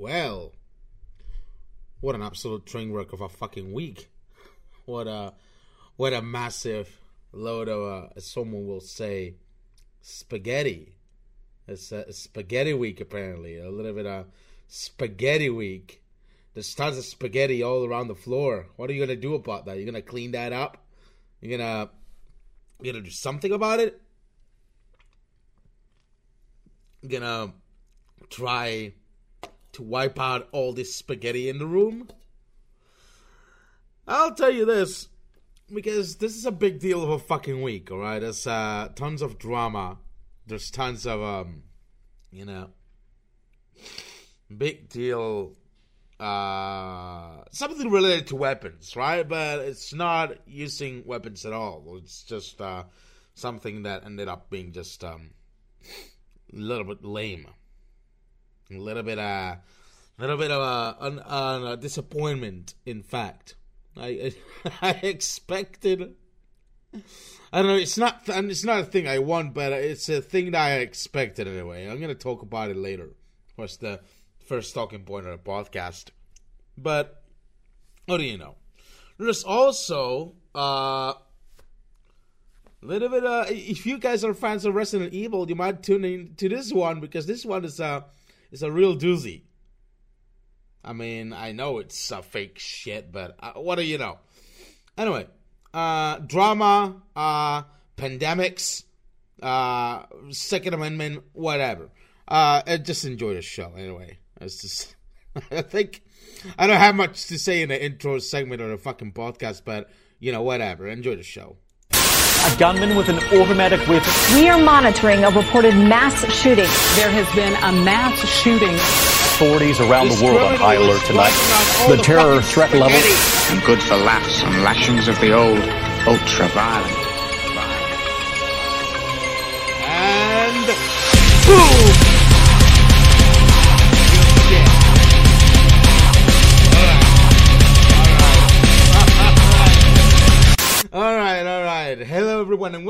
Well, what an absolute train wreck of a fucking week. What a what a massive load of, uh, as someone will say, spaghetti. It's a spaghetti week apparently. A little bit of spaghetti week. There's tons of spaghetti all around the floor. What are you gonna do about that? You're gonna clean that up? You're gonna you're gonna do something about it? You're gonna try to wipe out all this spaghetti in the room? I'll tell you this, because this is a big deal of a fucking week, alright? There's uh, tons of drama. There's tons of, um, you know, big deal, uh, something related to weapons, right? But it's not using weapons at all. It's just, uh, something that ended up being just, um, a little bit lame a little bit uh, a little bit of a, an, a disappointment. In fact, I I expected. I don't know. It's not. It's not a thing I want, but it's a thing that I expected anyway. I'm gonna talk about it later. What's the first talking point of the podcast? But what do you know? There's also uh, a little bit. Uh, if you guys are fans of Resident Evil, you might tune in to this one because this one is uh it's a real doozy. I mean, I know it's a fake shit, but uh, what do you know? Anyway, uh, drama, uh, pandemics, uh, Second Amendment, whatever. Uh, I just enjoy the show anyway. It's just, I think, I don't have much to say in the intro segment or the fucking podcast, but you know, whatever. Enjoy the show. A gunman with an automatic weapon. We are monitoring a reported mass shooting. There has been a mass shooting. Authorities around the world on high alert tonight. The terror threat level. And good for laughs and lashings of the old ultra violent. And boom!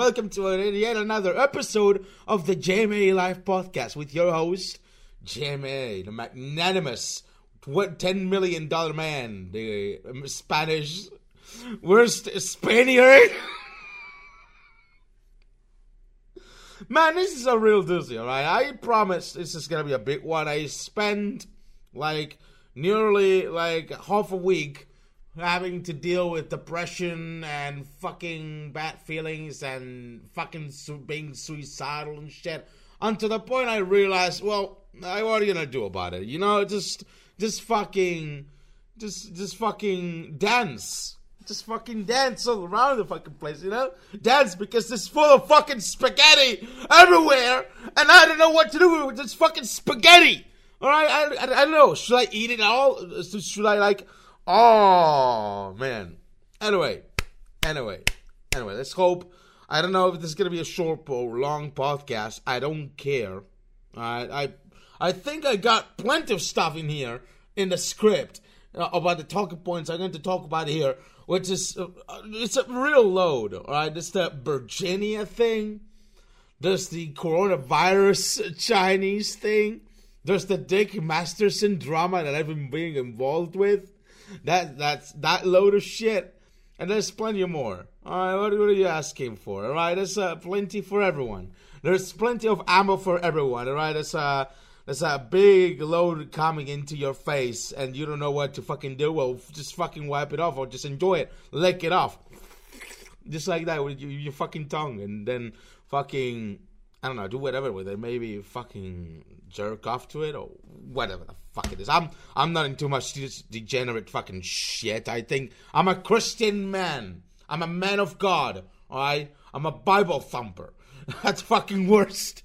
Welcome to yet another episode of the JMA Live Podcast with your host, JMA, the magnanimous $10 million man, the um, Spanish worst Spaniard. Man, this is a real doozy, alright? I promise this is gonna be a big one. I spent like nearly like half a week having to deal with depression and fucking bad feelings and fucking su- being suicidal and shit. Until the point I realized, well, what are you gonna do about it? You know, just, just fucking, just, just fucking dance. Just fucking dance all around the fucking place, you know? Dance because it's full of fucking spaghetti everywhere, and I don't know what to do with this fucking spaghetti. All right, I, I, I don't know. Should I eat it all? Should I like? Oh man. Anyway, anyway, anyway. Let's hope. I don't know if this is gonna be a short or long podcast. I don't care. I I I think I got plenty of stuff in here in the script uh, about the talking points I'm going to talk about here, which is uh, it's a real load. All right, it's the Virginia thing. There's the coronavirus Chinese thing. There's the Dick Masterson drama that I've been being involved with. That that's that load of shit. And there's plenty more. All right, what, what are you asking for? All right, there's uh, plenty for everyone. There's plenty of ammo for everyone. All right, there's a there's a big load coming into your face, and you don't know what to fucking do. Well, just fucking wipe it off, or just enjoy it, lick it off, just like that with your, your fucking tongue, and then fucking I don't know, do whatever with it. Maybe fucking jerk off to it or whatever the fuck it is. I'm I'm not into much degenerate fucking shit. I think I'm a Christian man. I'm a man of God. Alright? I'm a Bible thumper. That's fucking worst.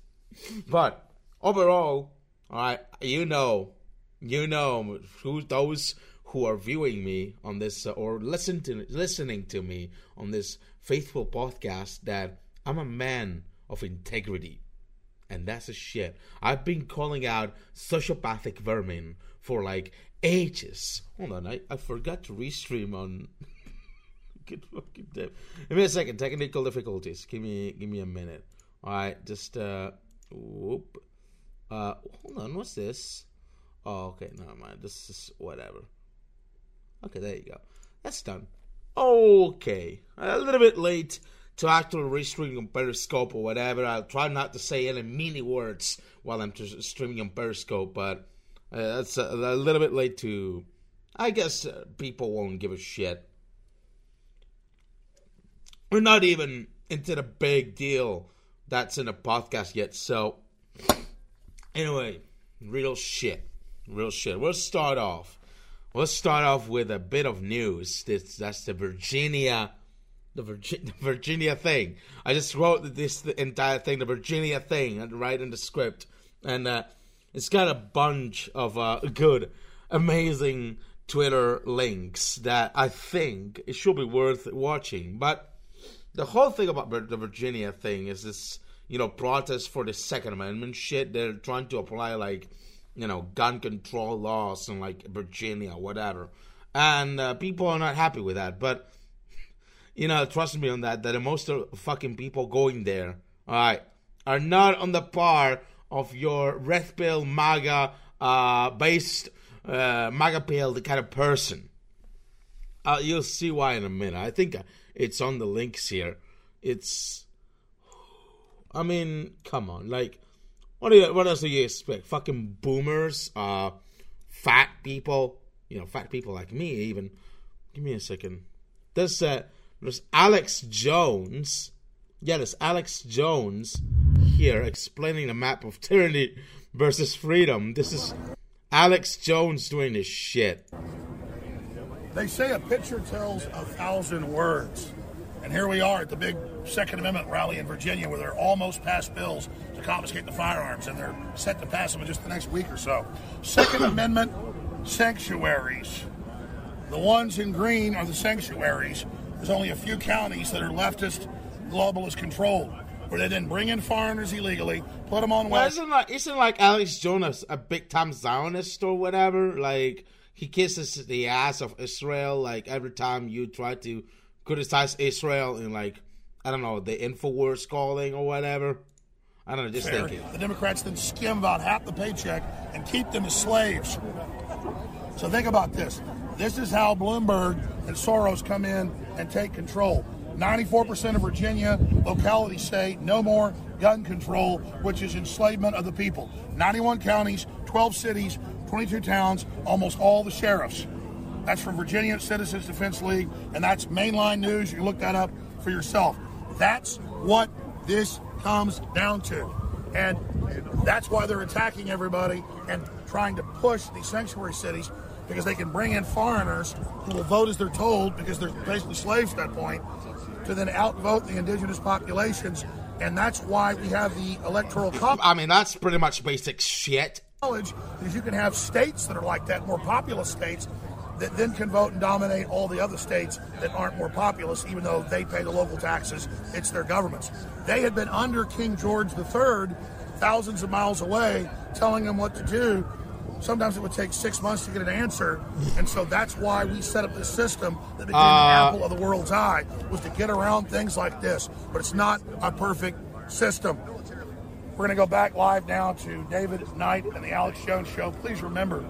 But overall, alright, you know, you know who those who are viewing me on this uh, or listen to listening to me on this faithful podcast that I'm a man of integrity. And that's a shit. I've been calling out sociopathic vermin for like ages. Hold on, I, I forgot to restream on. Get fucking damn. Give me a second. Technical difficulties. Give me give me a minute. All right, just uh, whoop. Uh, hold on. What's this? Oh, okay, never mind. This is whatever. Okay, there you go. That's done. Okay, a little bit late to actually restreaming on Periscope or whatever. I'll try not to say any mini words while I'm streaming on Periscope, but uh, that's a, a, little bit late to. I guess uh, people won't give a shit. We're not even into the big deal that's in the podcast yet, so. Anyway, real shit. Real shit. We'll start off. Let's start off with a bit of news. That's the Virginia the Virginia, the Virginia thing. I just wrote this entire thing, the Virginia thing, and right in the script, and uh, it's got a bunch of uh, good, amazing Twitter links that I think it should be worth watching. But the whole thing about the Virginia thing is this, you know, protest for the Second Amendment shit. They're trying to apply like, you know, gun control laws in like Virginia, whatever, and uh, people are not happy with that, but you know, trust me on that, that most fucking people going there, alright, are not on the par of your red pill MAGA uh, based uh, MAGA pill the kind of person. Uh, you'll see why in a minute. I think it's on the links here. It's, I mean, come on, like, what do you, what else do you expect? Fucking boomers, uh, fat people, you know, fat people like me. Even, give me a second. This uh, there's Alex Jones. Yeah, there's Alex Jones here explaining the map of tyranny versus freedom. This is Alex Jones doing this shit. They say a picture tells a thousand words. And here we are at the big Second Amendment rally in Virginia where they're almost passed bills to confiscate the firearms and they're set to pass them in just the next week or so. Second Amendment sanctuaries. The ones in green are the sanctuaries there's only a few counties that are leftist, globalist controlled, where they didn't bring in foreigners illegally, put them on. Well, isn't like isn't like Alex Jones a big time Zionist or whatever? Like he kisses the ass of Israel like every time you try to criticize Israel in like I don't know the Infowars calling or whatever. I don't know, just Fair. thinking. The Democrats then skim about half the paycheck and keep them as slaves. So think about this. This is how Bloomberg and Soros come in and take control. 94% of Virginia locality say no more gun control, which is enslavement of the people. 91 counties, 12 cities, 22 towns, almost all the sheriffs. That's from Virginia Citizens Defense League, and that's mainline news. You look that up for yourself. That's what this comes down to. And that's why they're attacking everybody and trying to push these sanctuary cities because they can bring in foreigners who will vote as they're told because they're basically slaves at that point to then outvote the indigenous populations. And that's why we have the electoral college. I mean, that's pretty much basic shit. College is you can have states that are like that, more populous states, that then can vote and dominate all the other states that aren't more populous, even though they pay the local taxes. It's their governments. They had been under King George III, thousands of miles away, telling them what to do sometimes it would take six months to get an answer. And so that's why we set up this system that became uh, the apple of the world's eye, was to get around things like this. But it's not a perfect system. We're going to go back live now to David Knight and the Alex Jones Show. Please remember,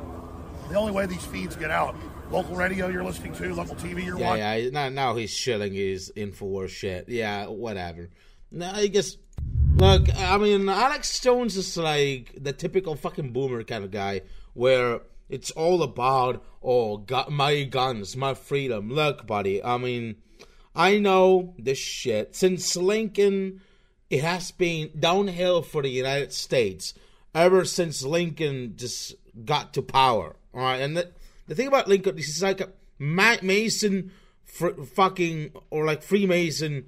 the only way these feeds get out, local radio you're listening to, local TV you're yeah, watching. Yeah, now, now he's shilling his Infowars shit. Yeah, whatever. Now, I guess Look, I mean, Alex Jones is like the typical fucking boomer kind of guy where it's all about, oh, got my guns, my freedom. Look, buddy, I mean, I know this shit. Since Lincoln, it has been downhill for the United States ever since Lincoln just got to power. All right, and the, the thing about Lincoln, this is like a Mason fr- fucking, or like Freemason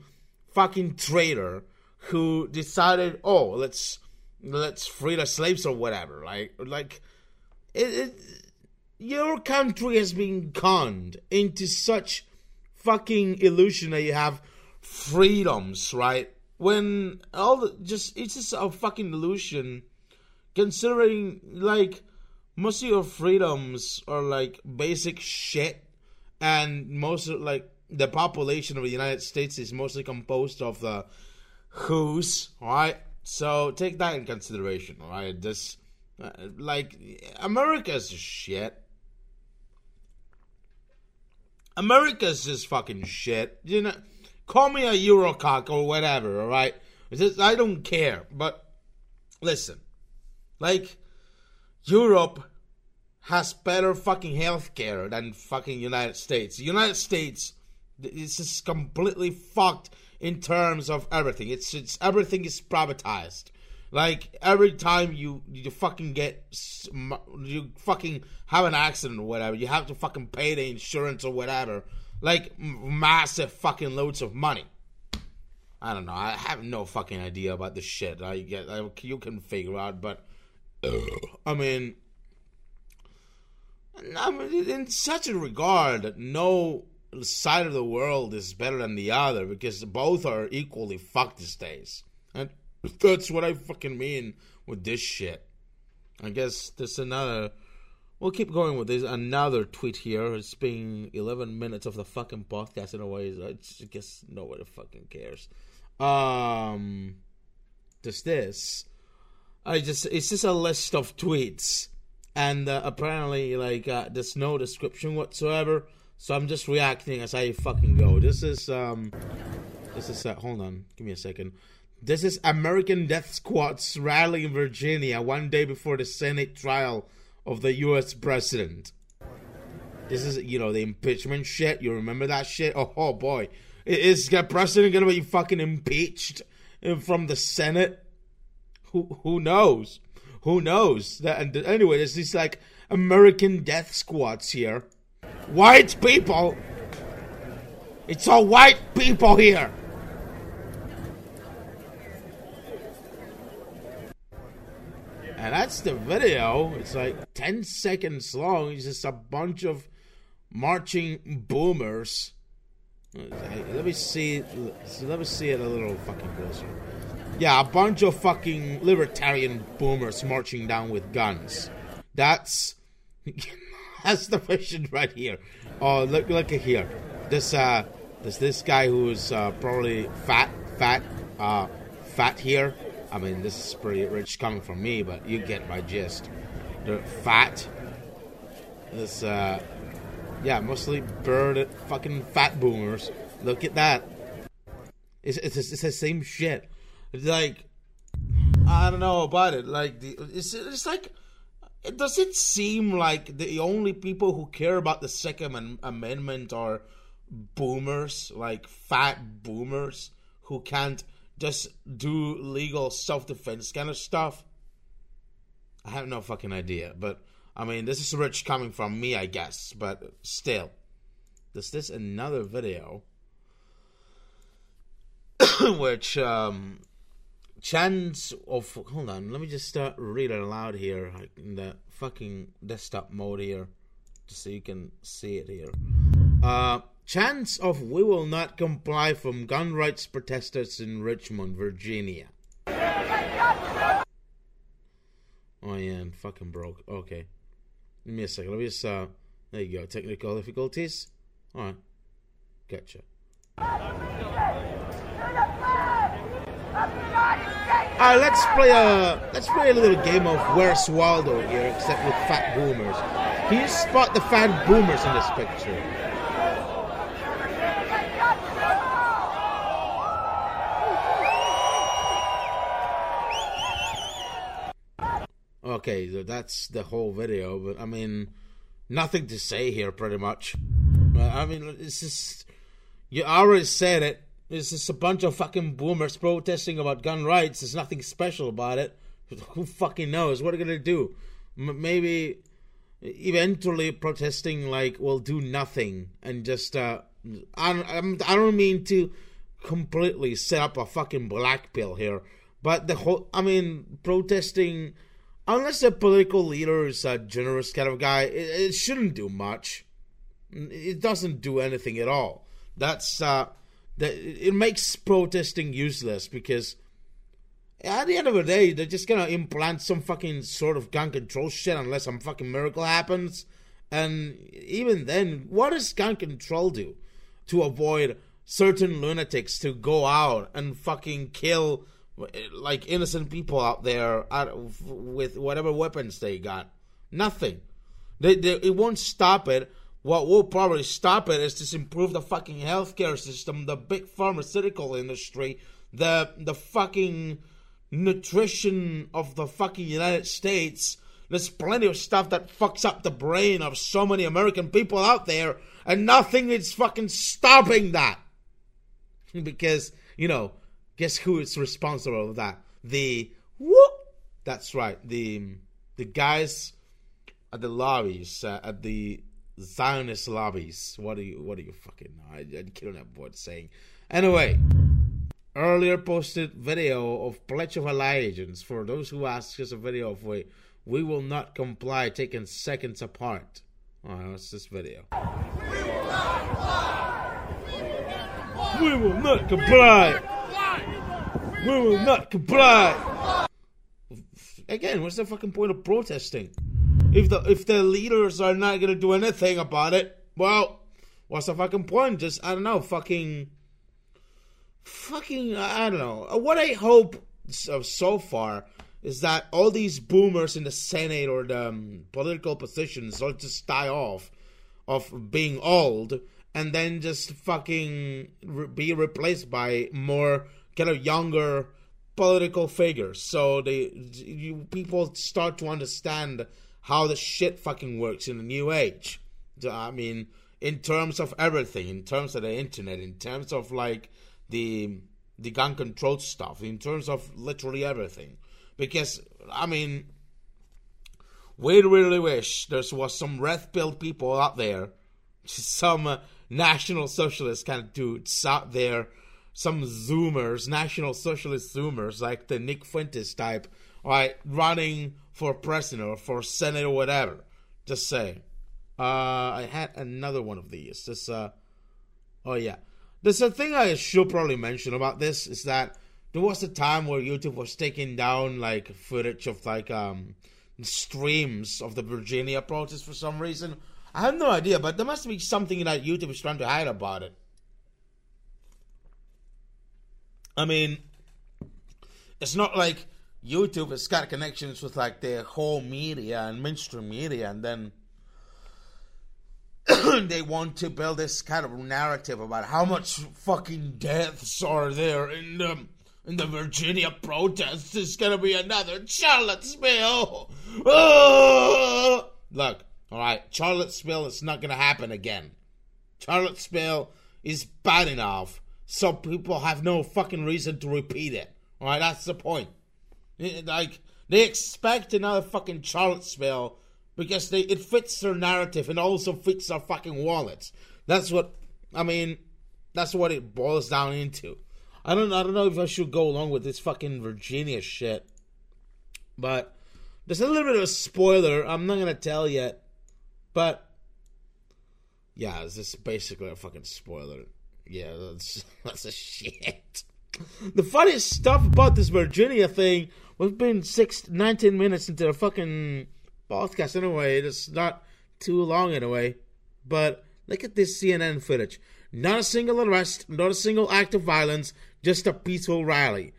fucking traitor who decided, oh, let's let's free the slaves or whatever. Like like it, it, your country has been conned into such fucking illusion that you have freedoms, right? When all the just it's just a fucking illusion considering like most of your freedoms are like basic shit and most of like the population of the United States is mostly composed of the who's, right? So take that in consideration, right? This Uh, like America's shit. America's just fucking shit. You know, call me a Eurocock or whatever. All right, just, I don't care. But listen, like Europe has better fucking healthcare than fucking United States. United States is just completely fucked in terms of everything. It's it's everything is privatized. Like every time you you fucking get you fucking have an accident or whatever, you have to fucking pay the insurance or whatever. Like massive fucking loads of money. I don't know. I have no fucking idea about this shit. I get I, you can figure out, but I mean, I mean, in such a regard, no side of the world is better than the other because both are equally fucked these days. And that's what I fucking mean with this shit. I guess there's another. We'll keep going with this. Another tweet here. It's been 11 minutes of the fucking podcast in a way. I guess nobody fucking cares. Um, just this. I just it's just a list of tweets, and uh, apparently like uh, there's no description whatsoever. So I'm just reacting as I fucking go. This is um, this is uh, hold on, give me a second. This is American Death Squad's rally in Virginia one day before the Senate trial of the U.S. president. This is, you know, the impeachment shit. You remember that shit? Oh, oh boy. Is the president to be fucking impeached from the Senate? Who, who knows? Who knows? That, and anyway, there's these like American death squads here. White people! It's all white people here! And that's the video. It's like 10 seconds long. It's just a bunch of marching boomers. Let me see. Let me see it a little fucking closer. Yeah, a bunch of fucking libertarian boomers marching down with guns. That's that's the question right here. Oh, look look at here. This uh, this this guy who's uh, probably fat, fat, uh, fat here I mean, this is pretty rich coming from me, but you get my gist. They're fat. This, uh, yeah, mostly bird fucking fat boomers. Look at that. It's, it's, it's the same shit. It's like, I don't know about it. Like, the, it's, it's like, does it seem like the only people who care about the Second Amendment are boomers, like fat boomers who can't just do legal self defense kind of stuff? I have no fucking idea. But I mean, this is rich coming from me, I guess. But still, there's this another video which um chance of hold on let me just start reading aloud here in the fucking desktop mode here just so you can see it here uh Chance of we will not comply from gun rights protesters in Richmond, Virginia. Oh yeah, and fucking broke. Okay. Give me a second. Let me just uh there you go. Technical difficulties. Alright. Gotcha. Alright, let's play a let's play a little game of Where's Waldo here, except with fat boomers. Can you spot the fat boomers in this picture? Okay, so that's the whole video, but I mean, nothing to say here, pretty much. I mean, it's just you already said it. It's just a bunch of fucking boomers protesting about gun rights. There's nothing special about it. Who fucking knows? What are they gonna do? M- maybe eventually protesting like will do nothing and just uh, I don't, I don't mean to completely set up a fucking black pill here, but the whole I mean protesting unless the political leader is a generous kind of guy, it, it, shouldn't do much. It doesn't do anything at all. That's uh, that it makes protesting useless because at the end of the day, they're just gonna implant some fucking sort of gun control shit unless some fucking miracle happens. And even then, what does gun control do to avoid certain lunatics to go out and fucking kill like innocent people out there with whatever weapons they got. Nothing. They, they, it won't stop it. What will probably stop it is to improve the fucking healthcare system, the big pharmaceutical industry, the the fucking nutrition of the fucking United States. There's plenty of stuff that fucks up the brain of so many American people out there, and nothing is fucking stopping that. because, you know, guess who is responsible for that? The whoop. That's right. The the guys at the lobbies, uh, at the Zionist lobbies. What are you what are you fucking? I, I don't have what saying. Anyway, earlier posted video of Pledge of Allegiance. For those who ask, us a video of we we will not comply, taken seconds apart. Oh, what's this video? We will not comply. We will not comply. Again, what's the fucking point of protesting? If the if the leaders are not gonna do anything about it, well, what's the fucking point? Just I don't know, fucking, fucking I don't know. What I hope so, so far is that all these boomers in the Senate or the um, political positions will just die off of being old and then just fucking re- be replaced by more kind of younger political figures. So they you, people start to understand how the shit fucking works in the new age. I mean, in terms of everything, in terms of the internet, in terms of like the the gun control stuff, in terms of literally everything. Because I mean, we really wish there was some red pilled people out there, some uh, national socialist kind of dudes out there, some zoomers, national socialist zoomers like the Nick Fuentes type, right, running for president or for senate or whatever. Just say. Uh, I had another one of these. This, uh, oh yeah. There's a thing I should probably mention about this is that there was a time where YouTube was taking down like footage of like um streams of the Virginia protest for some reason. I have no idea, but there must be something that YouTube is trying to hide about it. I mean, it's not like YouTube has got connections with like their whole media and mainstream media, and then they want to build this kind of narrative about how much fucking deaths are there in the in the Virginia protests. There's gonna be another Charlottesville. Oh! Ah! Look, all right, Charlottesville is not gonna happen again. Charlottesville is bad enough, so people have no fucking reason to repeat it. All right, that's the point. Like they expect another fucking Charlottesville because they it fits their narrative and also fits their fucking wallets. That's what I mean. That's what it boils down into. I don't I don't know if I should go along with this fucking Virginia shit, but there's a little bit of a spoiler. I'm not gonna tell yet, but yeah, this is basically a fucking spoiler. Yeah, that's that's a shit. The funniest stuff about this Virginia thing We've been six, 19 minutes into the fucking podcast anyway. It's not too long anyway. But look at this CNN footage. Not a single arrest, not a single act of violence, just a peaceful rally.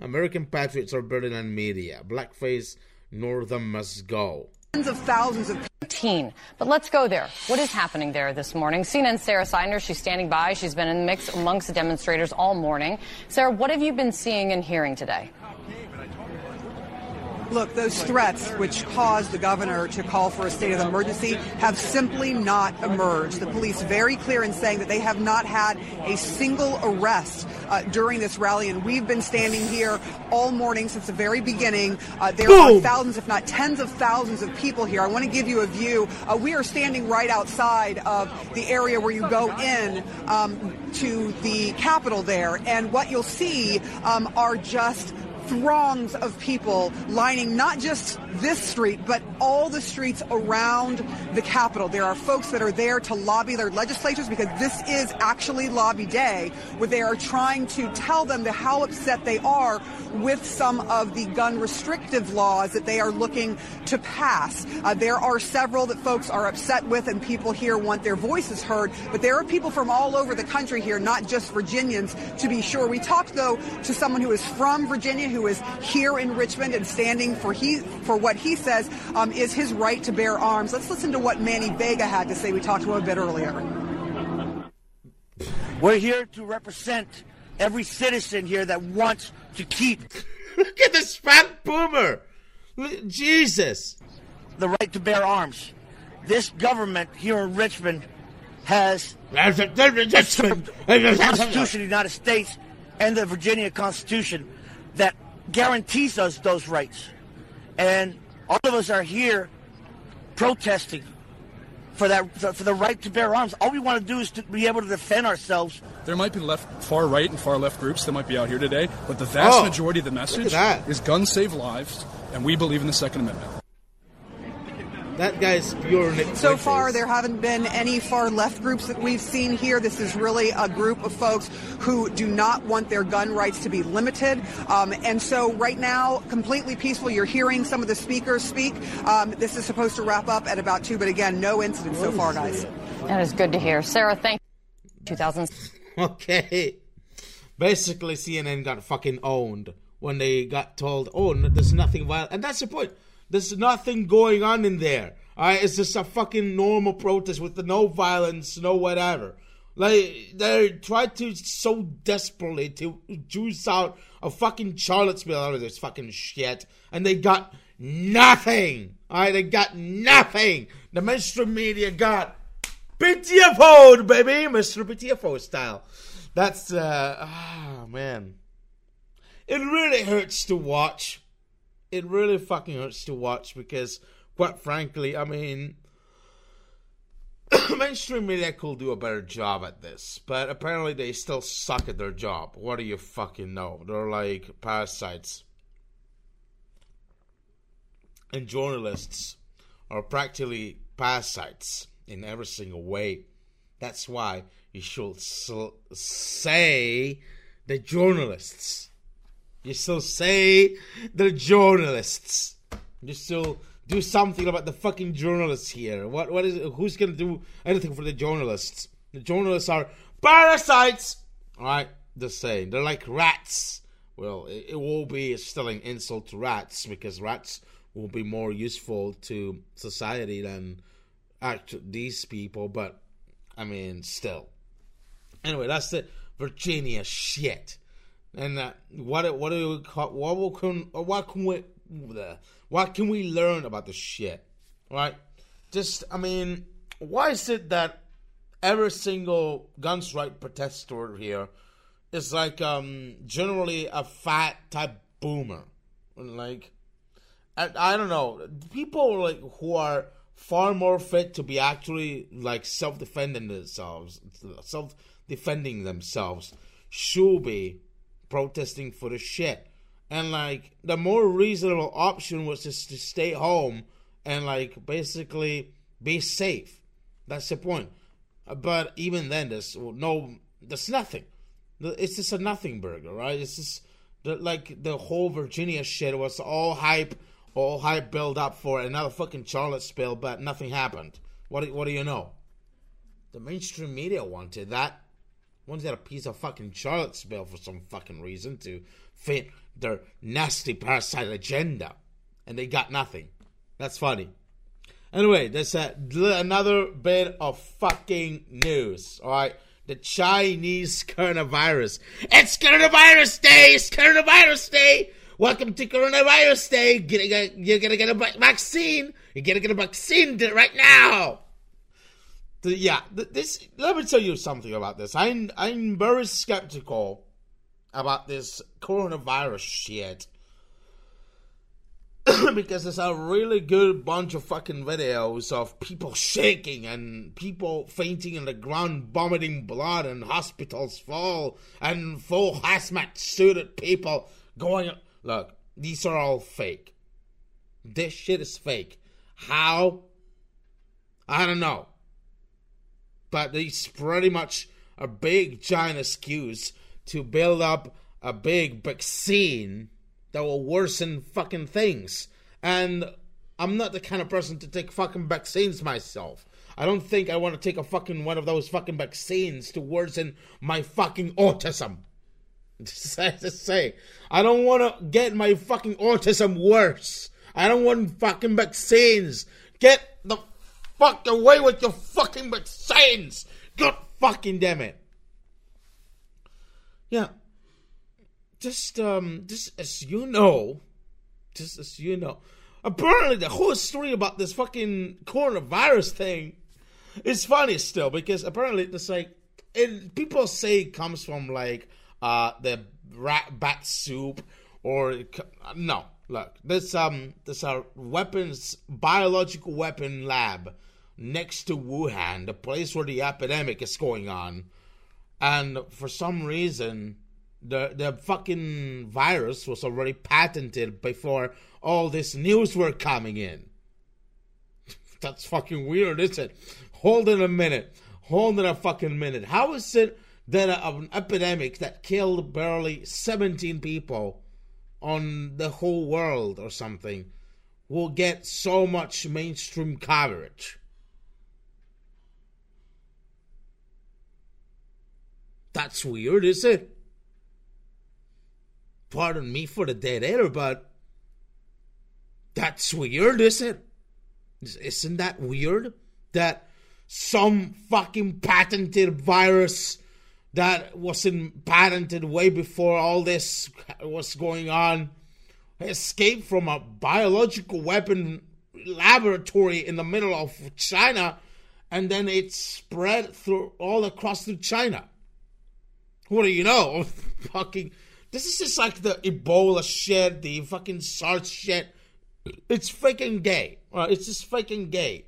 American patriots are burning on media. Blackface, Northam must go. Tens of thousands of teen. But let's go there. What is happening there this morning? CNN's Sara Sidner, she's standing by. She's been in the mix amongst the demonstrators all morning. Sarah, what have you been seeing and hearing today? Look, those threats which caused the governor to call for a state of emergency have simply not emerged. The police very clear in saying that they have not had a single arrest uh, during this rally, and we've been standing here all morning since the very beginning. Uh, there Boom. are thousands, if not tens of thousands of people here. I want to give you a view. Uh, we are standing right outside of the area where you go in um, to the Capitol there, and what you'll see um, are just throngs of people lining not just this street, but all the streets around the Capitol. There are folks that are there to lobby their legislatures because this is actually lobby day, where they are trying to tell them how upset they are with some of the gun restrictive laws that they are looking to pass. Uh, there are several that folks are upset with, and people here want their voices heard, but there are people from all over the country here, not just Virginians, to be sure. We talked, though, to someone who is from Virginia, who is here in Richmond and standing for he for what he says um, is his right to bear arms. Let's listen to what Manny Vega had to say. We talked to him a bit earlier. We're here to represent every citizen here that wants to keep. Look at this fat boomer. Jesus. The right to bear arms. This government here in Richmond has the Constitution of the United States and the Virginia Constitution that guarantees us those rights. And all of us are here protesting for that for the right to bear arms. All we want to do is to be able to defend ourselves. There might be left, far right and far left groups that might be out here today, but the vast Oh, majority of the message that. is guns save lives, and we believe in the Second Amendment. That guy's pure Nick So Richards. far, there haven't been any far left groups that we've seen here. This is really a group of folks who do not want their gun rights to be limited. Um, and so, right now, completely peaceful. You're hearing some of the speakers speak. Um, this is supposed to wrap up at about two, but again, no incidents so far, guys. That is good to hear. Sarah, thank you. 2000. Okay. Basically, CNN got fucking owned when they got told, oh, no, there's nothing violent. And that's the point. There's nothing going on in there. All right, it's just a fucking normal protest with no violence, no whatever. Like they tried to so desperately to juice out a fucking Charlottesville out of this fucking shit, and they got nothing. All right, they got nothing. The mainstream media got BTFO, baby, Mr. BTFO style. That's uh, ah man, it really hurts to watch. It really fucking hurts to watch because, quite frankly, I mean, mainstream media could do a better job at this, but apparently they still suck at their job. What do you fucking know? They're like parasites. And journalists are practically parasites in every single way. That's why you should s- say the journalists. You still say the journalists. You still do something about the fucking journalists here. What what is who's gonna do anything for the journalists? The journalists are parasites. Alright, the saying. They're like rats. Well, it, it will be still an insult to rats because rats will be more useful to society than these people, but I mean still. Anyway, that's the Virginia shit. And uh, what what do we call, what will can what can we what can we learn about this shit? Right? Just I mean, why is it that every single guns right protester here is like um generally a fat type boomer? Like I, I don't know. People like who are far more fit to be actually like self defending themselves, self defending themselves, should be protesting for the shit. And like the more reasonable option was just to stay home and like basically be safe. That's the point. But even then, there's no, there's nothing. It's just a nothing burger, right? It's just the, like the whole Virginia shit was all hype, all hype build up for another fucking Charlottesville, but nothing happened. What do, what do you know? The mainstream media wanted that. Wanted a piece of fucking Charlottesville for some fucking reason to fit their nasty parasite agenda, and they got nothing. That's funny. Anyway, there's a, another bit of fucking news. All right, the Chinese coronavirus. It's coronavirus day. It's coronavirus day. Welcome to coronavirus day. You're gonna get a vaccine. You're gonna get a vaccine right now. The, yeah, this. Let me tell you something about this. I'm I'm very skeptical about this coronavirus shit because there's a really good bunch of fucking videos of people shaking and people fainting in the ground, vomiting blood, and hospitals full and full hazmat suited people going look, these are all fake. This shit is fake. How? I don't know. But it's pretty much a big giant excuse to build up a big vaccine that will worsen fucking things. And I'm not the kind of person to take fucking vaccines myself. I don't think I want to take a fucking one of those fucking vaccines to worsen my fucking autism. Just say, I don't want to get my fucking autism worse. I don't want fucking vaccines. Get the fuck away with your fucking vaccines. God fucking damn it. Yeah. Just um just as you know, just as you know, apparently the whole story about this fucking coronavirus thing is funny still because apparently it's like it, people say it comes from like uh the rat bat soup or no look this um this a weapons biological weapon lab next to Wuhan the place where the epidemic is going on and for some reason the the fucking virus was already patented before all this news were coming in. That's fucking weird, isn't it? Hold on a minute. Hold on a fucking minute. How is it that an epidemic that killed barely 17 people on the whole world or something will get so much mainstream coverage? That's weird, is it? pardon me for the dead air, but that's weird, isn't it? Isn't that weird? That some fucking patented virus that wasn't patented way before all this was going on escaped from a biological weapon laboratory in the middle of China and then it spread through all across through China. What do you know? fucking this is just like the Ebola shit, the fucking SARS shit. It's freaking gay. Right? It's just freaking gay.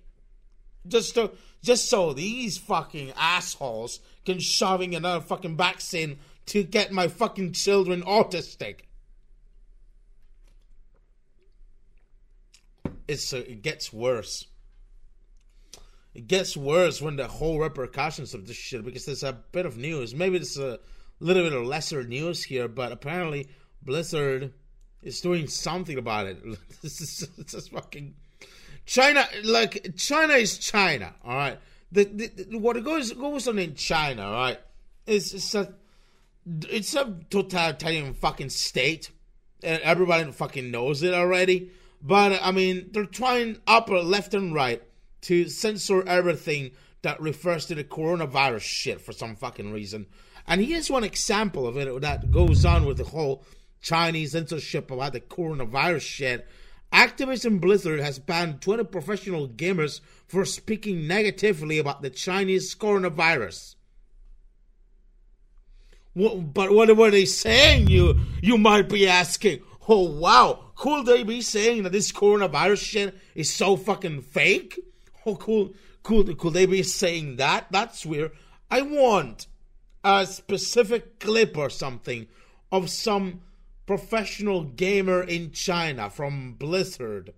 Just to, just so these fucking assholes can shoving another fucking vaccine to get my fucking children autistic. It's uh, it gets worse. It gets worse when the whole repercussions of this shit because there's a bit of news. Maybe it's a little bit of lesser news here, but apparently Blizzard is doing something about it. this is just fucking China. Like China is China. All right. The, the, what goes goes on in China, right? is it's a it's a totalitarian fucking state, and everybody fucking knows it already. But I mean, they're trying upper, left, and right to censor everything that refers to the coronavirus shit for some fucking reason. And here's one example of it that goes on with the whole Chinese censorship about the coronavirus shit. Activision Blizzard has banned 20 professional gamers for speaking negatively about the Chinese coronavirus. But what were they saying? You you might be asking. Oh wow, could they be saying that this coronavirus shit is so fucking fake? Oh cool, could could they be saying that? That's weird. I want a specific clip or something of some professional gamer in China from Blizzard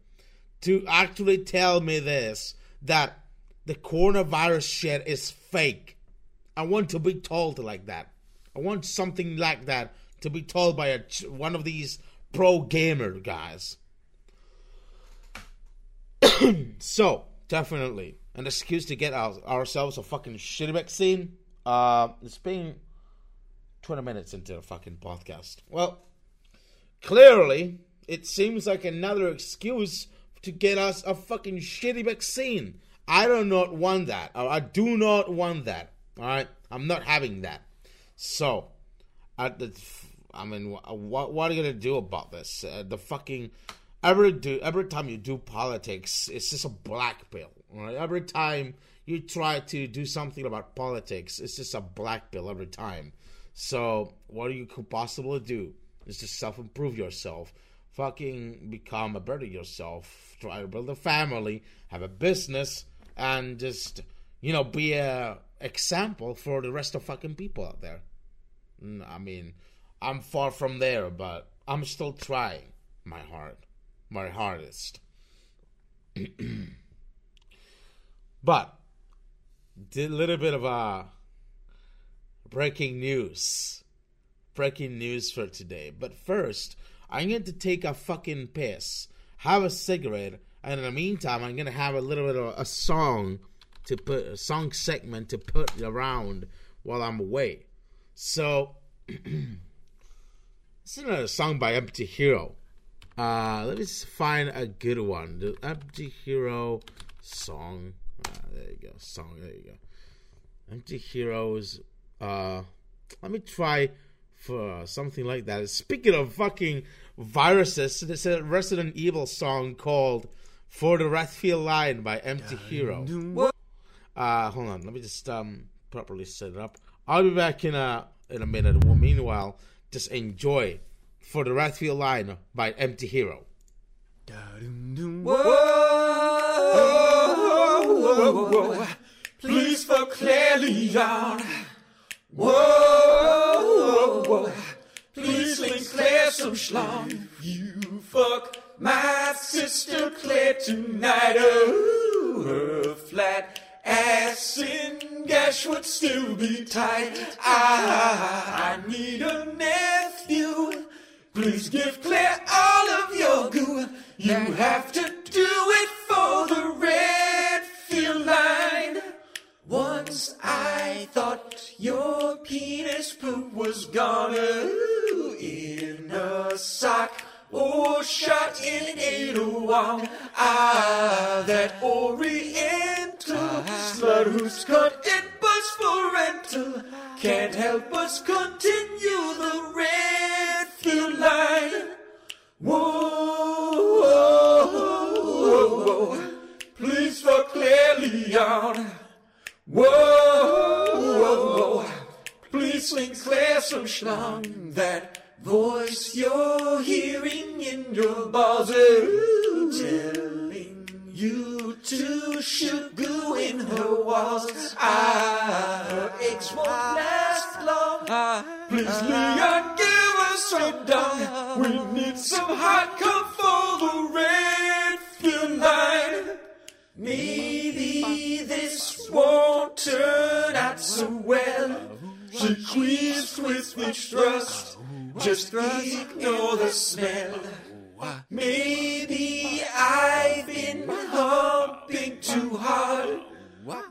to actually tell me this that the coronavirus shit is fake. I want to be told like that. I want something like that to be told by a, one of these pro gamer guys. so, definitely an excuse to get our, ourselves a fucking shitty vaccine uh, it's been 20 minutes into the fucking podcast. Well, clearly, it seems like another excuse to get us a fucking shitty vaccine. I do not want that. I do not want that. All right, I'm not having that. So, at the, I mean, what what are you gonna do about this? Uh, the fucking every do every time you do politics, it's just a black pill. Right? Every time you try to do something about politics, it's just a black pill every time. So what are you could possibly do is just self improve yourself, fucking become a better yourself, try to build a family, have a business, and just you know be a example for the rest of fucking people out there. Mm, I mean, I'm far from there, but I'm still trying my hard, my hardest. but a little bit of a breaking news. Breaking news for today. But first, I'm going to take a fucking piss, have a cigarette, and in the meantime, I'm going to have a little bit of a song to put a song segment to put around while I'm away. So, this is another song by Empty Hero. Uh, let me find a good one. The Empty Hero song. Uh, there you go. Song. There you go. Empty Heroes. Uh, let me try for something like that. Speaking of fucking viruses, there's a Resident Evil song called "For the Redfield Line" by Empty Hero. Uh, hold on. Let me just um properly set it up. I'll be back in a in a minute. Well, meanwhile, just enjoy "For the Redfield Line" by Empty Hero. Whoa, please for Claire Leon. Whoa, whoa, whoa. please link Claire some schlong. You fuck my sister Claire tonight. Oh, her flat ass in gash would still be tight. I, I need a nephew. Please give Claire all of your goo. You have to do it for the Redfield line. Once I thought your penis poop was gone ooh, in a sock or shot in a wong. Ah, that oriental slut who's cut in bus for rental can't help us continue the Redfield line. Whoa, whoa, whoa, please for Leon. Whoa, whoa, Claire some schlong. That voice you're hearing in your balls, telling you to shoot goo in her walls. Ah, her eggs won't last long. Please, Leon, give us some down. We need some hot come for the Redfield line. Maybe this won't turn out so well. She queefs with mistrust. Just ignore the smell. Maybe I've been humping too hard.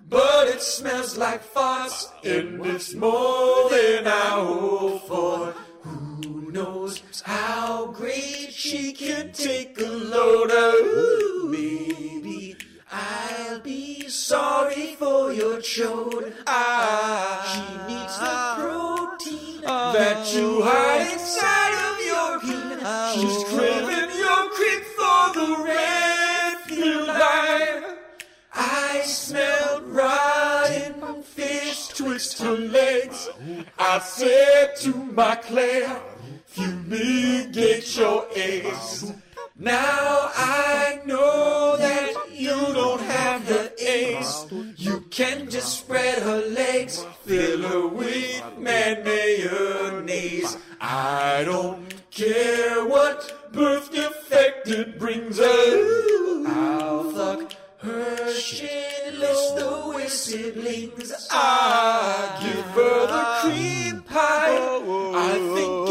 But it smells like farts, and it's more than I hope for. Who knows how great she can take a load of? Maybe I'll be sorry for your chode. Ah, she needs the protein that you hide inside of your peen. She's craving your creep for the Redfield line. I smelled rotten fish twist her legs. I said to my Claire, fumigate your eggs. Now I know that you don't have the ace. You can just spread her legs, fill her with man mayonnaise. I don't care what birth defect it brings her. I'll fuck her shitless the way siblings. I give her the cream pie. I think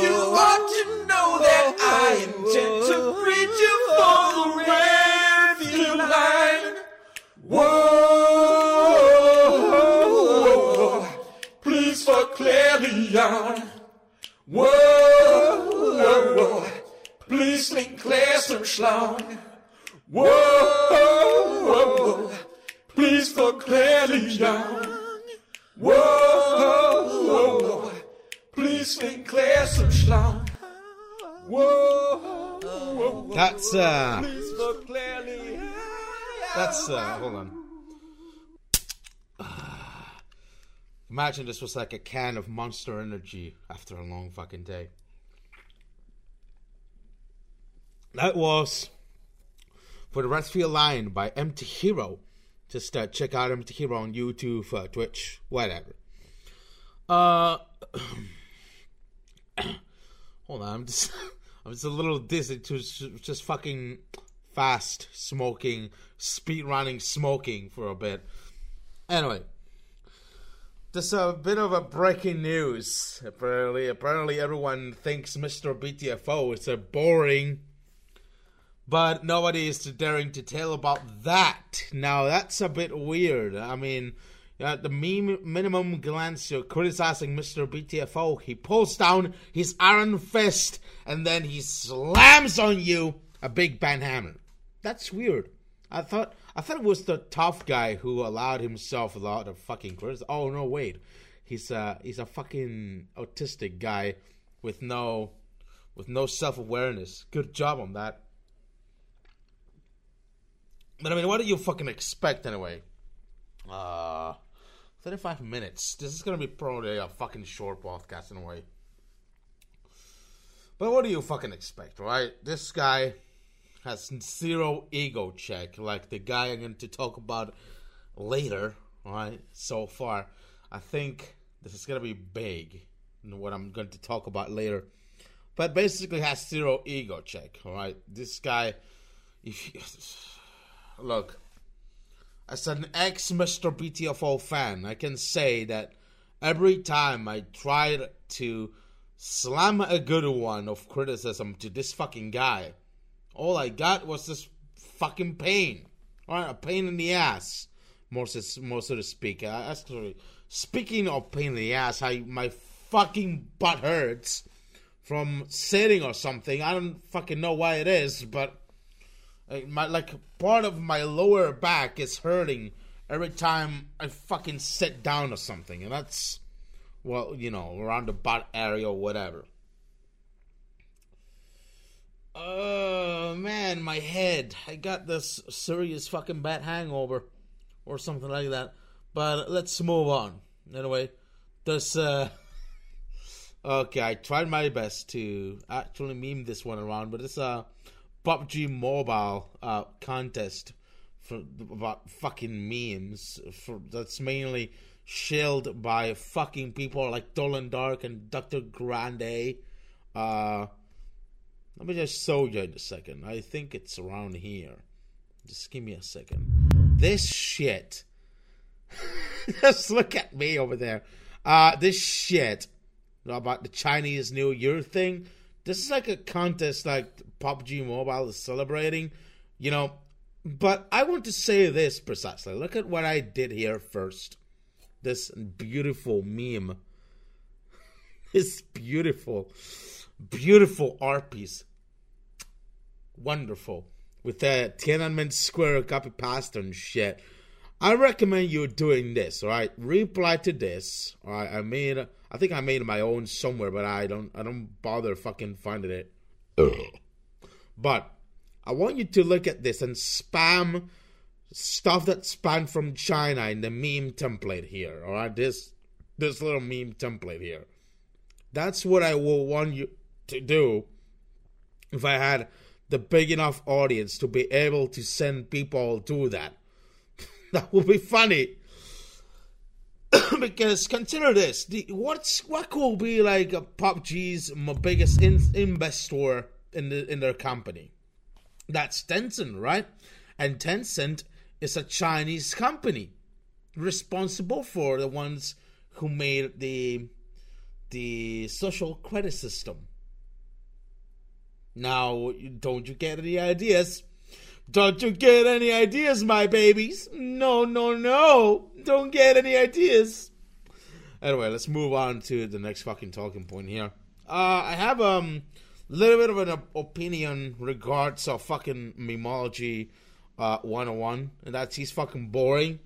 Claire Leon. Whoa, please link Claire some schlong. Whoa, whoa, please for Claire Leon. Whoa, whoa, whoa, please link Claire some schlong. Whoa, whoa, That's uh please for Claire That's uh hold on. Imagine this was like a can of monster energy after a long fucking day. That was for the Redfield Line by Empty Hero. Just uh, check out Empty Hero on YouTube, uh, Twitch, whatever. Uh, hold on, I'm just I'm just a little dizzy to just fucking fast smoking, speed running smoking for a bit. Anyway, just a bit of a breaking news. Apparently, apparently everyone thinks Mr. BTFO is a boring, but nobody is daring to tell about that. Now that's a bit weird. I mean, at the meme, minimum glance you're criticizing Mr. BTFO, he pulls down his iron fist and then he slams on you a big band hammer. That's weird. I thought I thought it was the tough guy who allowed himself a lot of fucking criticism. Oh no, wait, he's a he's a fucking autistic guy with no with no self awareness. Good job on that. But I mean, what do you fucking expect anyway? Uh, 35 minutes. This is gonna be probably a fucking short podcast in a way. But what do you fucking expect, right? This guy has zero ego check, like the guy I'm going to talk about later, right? So far, I think this is going to be big, what I'm going to talk about later. But basically has zero ego check, alright? This guy, if you, look, as an ex Mr. BTFO fan, I can say that every time I tried to slam a good one of criticism to this fucking guy, all I got was this fucking pain. Alright, a pain in the ass. More so, more so to speak. Actually, speaking of pain in the ass, I my fucking butt hurts from sitting or something. I don't fucking know why it is, but my like part of my lower back is hurting every time I fucking sit down or something, and that's well, you know, around the butt area or whatever. Oh man, my head. I got this serious fucking bad hangover or something like that. But let's move on. Anyway, this uh Okay, I tried my best to actually meme this one around, but it's a PUBG Mobile uh, contest for about fucking memes. For that's mainly shelled by fucking people like Dolan Dark and Dr. Grande. Uh, let me just show you in a second. I think it's around here. Just give me a second. This shit. just look at me over there. Uh, this shit about the Chinese New Year thing. This is like a contest like PUBG Mobile is celebrating, you know. But I want to say this precisely. Look at what I did here first. This beautiful meme. This beautiful beautiful art piece. Wonderful. With the Tiananmen Square copy pasta and shit. I recommend you doing this, alright? Reply to this. Alright, I made I think I made my own somewhere, but I don't I don't bother fucking finding it. But I want you to look at this and spam stuff that's spanned from China in the meme template here. Alright, this this little meme template here. That's what I will want you to do if I had the big enough audience to be able to send people to that. that would be funny. because consider this: the, what's what could be like a PUBG's biggest in, investor in the in their company? That's Tencent, right? And Tencent is a Chinese company responsible for the ones who made the the social credit system. Now, don't you get any ideas? Don't you get any ideas, my babies? No, no, no. Don't get any ideas. Anyway, let's move on to the next fucking talking point here. Uh, I have um little bit of an opinion regards of fucking memology uh 101, and that's he's fucking boring.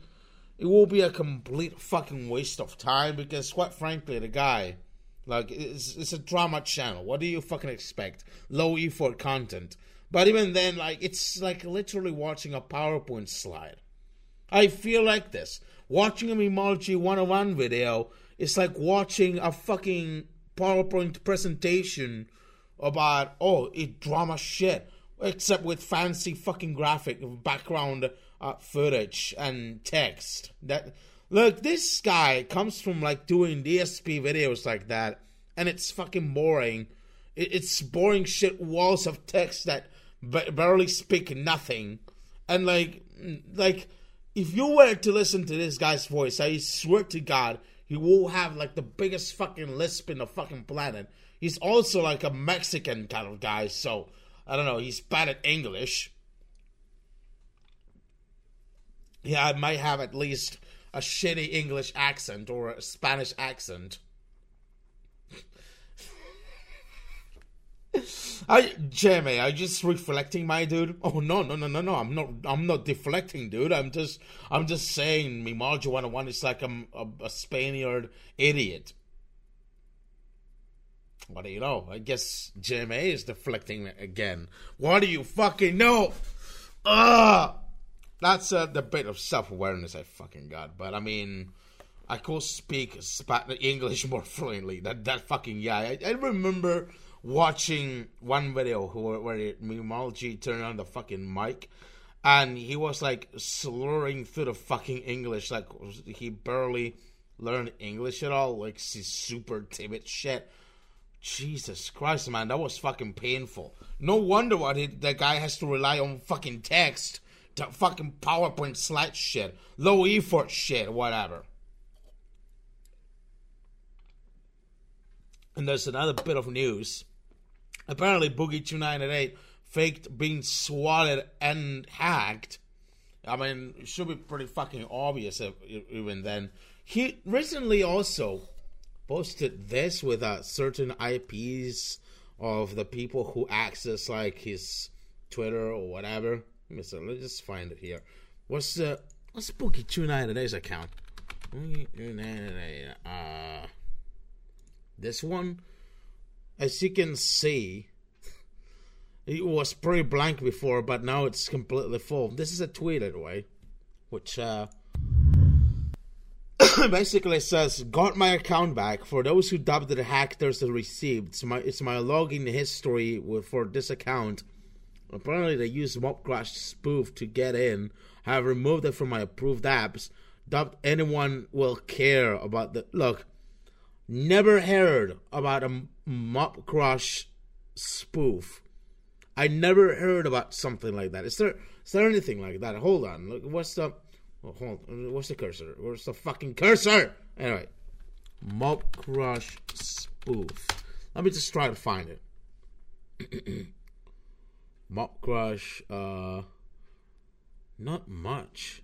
It will be a complete fucking waste of time because, quite frankly, the guy like it's it's a drama channel. What do you fucking expect? Low effort content. But even then, like it's like literally watching a PowerPoint slide. I feel like this. Watching a Memology 101 video is like watching a fucking PowerPoint presentation about oh it drama shit. Except with fancy fucking graphic background uh, footage and text. That Look, this guy comes from like doing DSP videos like that, and it's fucking boring. it's boring shit walls of text that barely speak nothing, and like mm, like if you were to listen to this guy's voice, I swear to God, he will have like the biggest fucking lisp in the fucking planet. He's also like a Mexican kind of guy, so I don't know. He's bad at English. Yeah, I might have at least a shitty English accent or a Spanish accent. I Jamie, you just reflecting, my dude? Oh no, no, no, no, no! I'm not. I'm not deflecting, dude. I'm just. I'm just saying, me marijuana one is like a, a, a Spaniard idiot. What do you know? I guess JMA is deflecting again. What do you fucking know? Ugh! That's uh, the bit of self awareness I fucking got. But I mean, I could speak English more fluently. That that fucking yeah. I, I remember watching one video where, where Memology turned on the fucking mic and he was like slurring through the fucking English like he barely learned English at all. Like super timid shit. Jesus Christ, man, that was fucking painful. No wonder why he, that guy has to rely on fucking text fucking PowerPoint slide shit, low effort shit, whatever. And there's another bit of news. Apparently, Boogie 298 faked being swatted and hacked. I mean, it should be pretty fucking obvious if, even then. He recently also posted this with uh, certain IPs of the people who access like his Twitter or whatever. See, let's just find it here. What's the uh, what's Boogie Two Nine Today's account? Uh, this one, as you can see, it was pretty blank before, but now it's completely full. This is a tweet anyway, which uh, basically says, "Got my account back. For those who dubbed it hacked, there's a receipt. It's my it's my login history for this account. Apparently, they used Mobcrush spoof to get in. I have removed it from my approved apps. Doubt anyone will care about the look. Never heard about a Mobcrush spoof. I never heard about something like that. Is there is there anything like that? Hold on. Look, what's the Oh, hold. What's the cursor? Where's the fucking cursor? Anyway, Mobcrush spoof. Let me just try to find it. Mobcrush, uh, not much.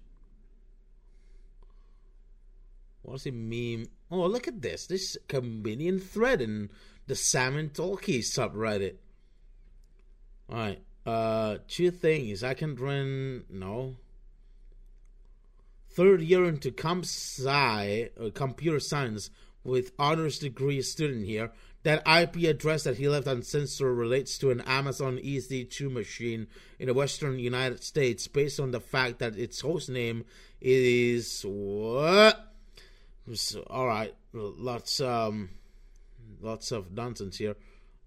What's it mean? Oh, look at this. This convenient thread in the Salmon Talkie subreddit. Alright, uh, two things. I can run, no third year into comp sci, uh, computer science with honors degree student here. That IP address that he left uncensored relates to an Amazon EC2 machine in the western United States based on the fact that its host name is what? All right, lots um lots of nonsense here.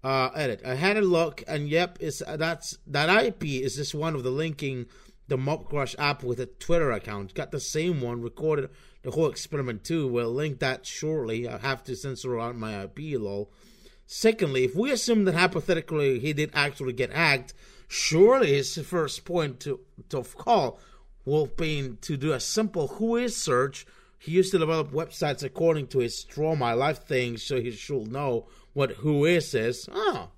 Uh, edit. I had a look, and yep, it's that's that IP is just one of the linking the Mobcrush app with a Twitter account. Got the same one, recorded the whole experiment too. We'll link that shortly. I have to censor out my IP, lol. Secondly, if we assume that hypothetically he did actually get hacked, surely his first point to, to call will be to do a simple WHOIS search. He used to develop websites according to his Draw My Life thing, so he should know what who is. Oh,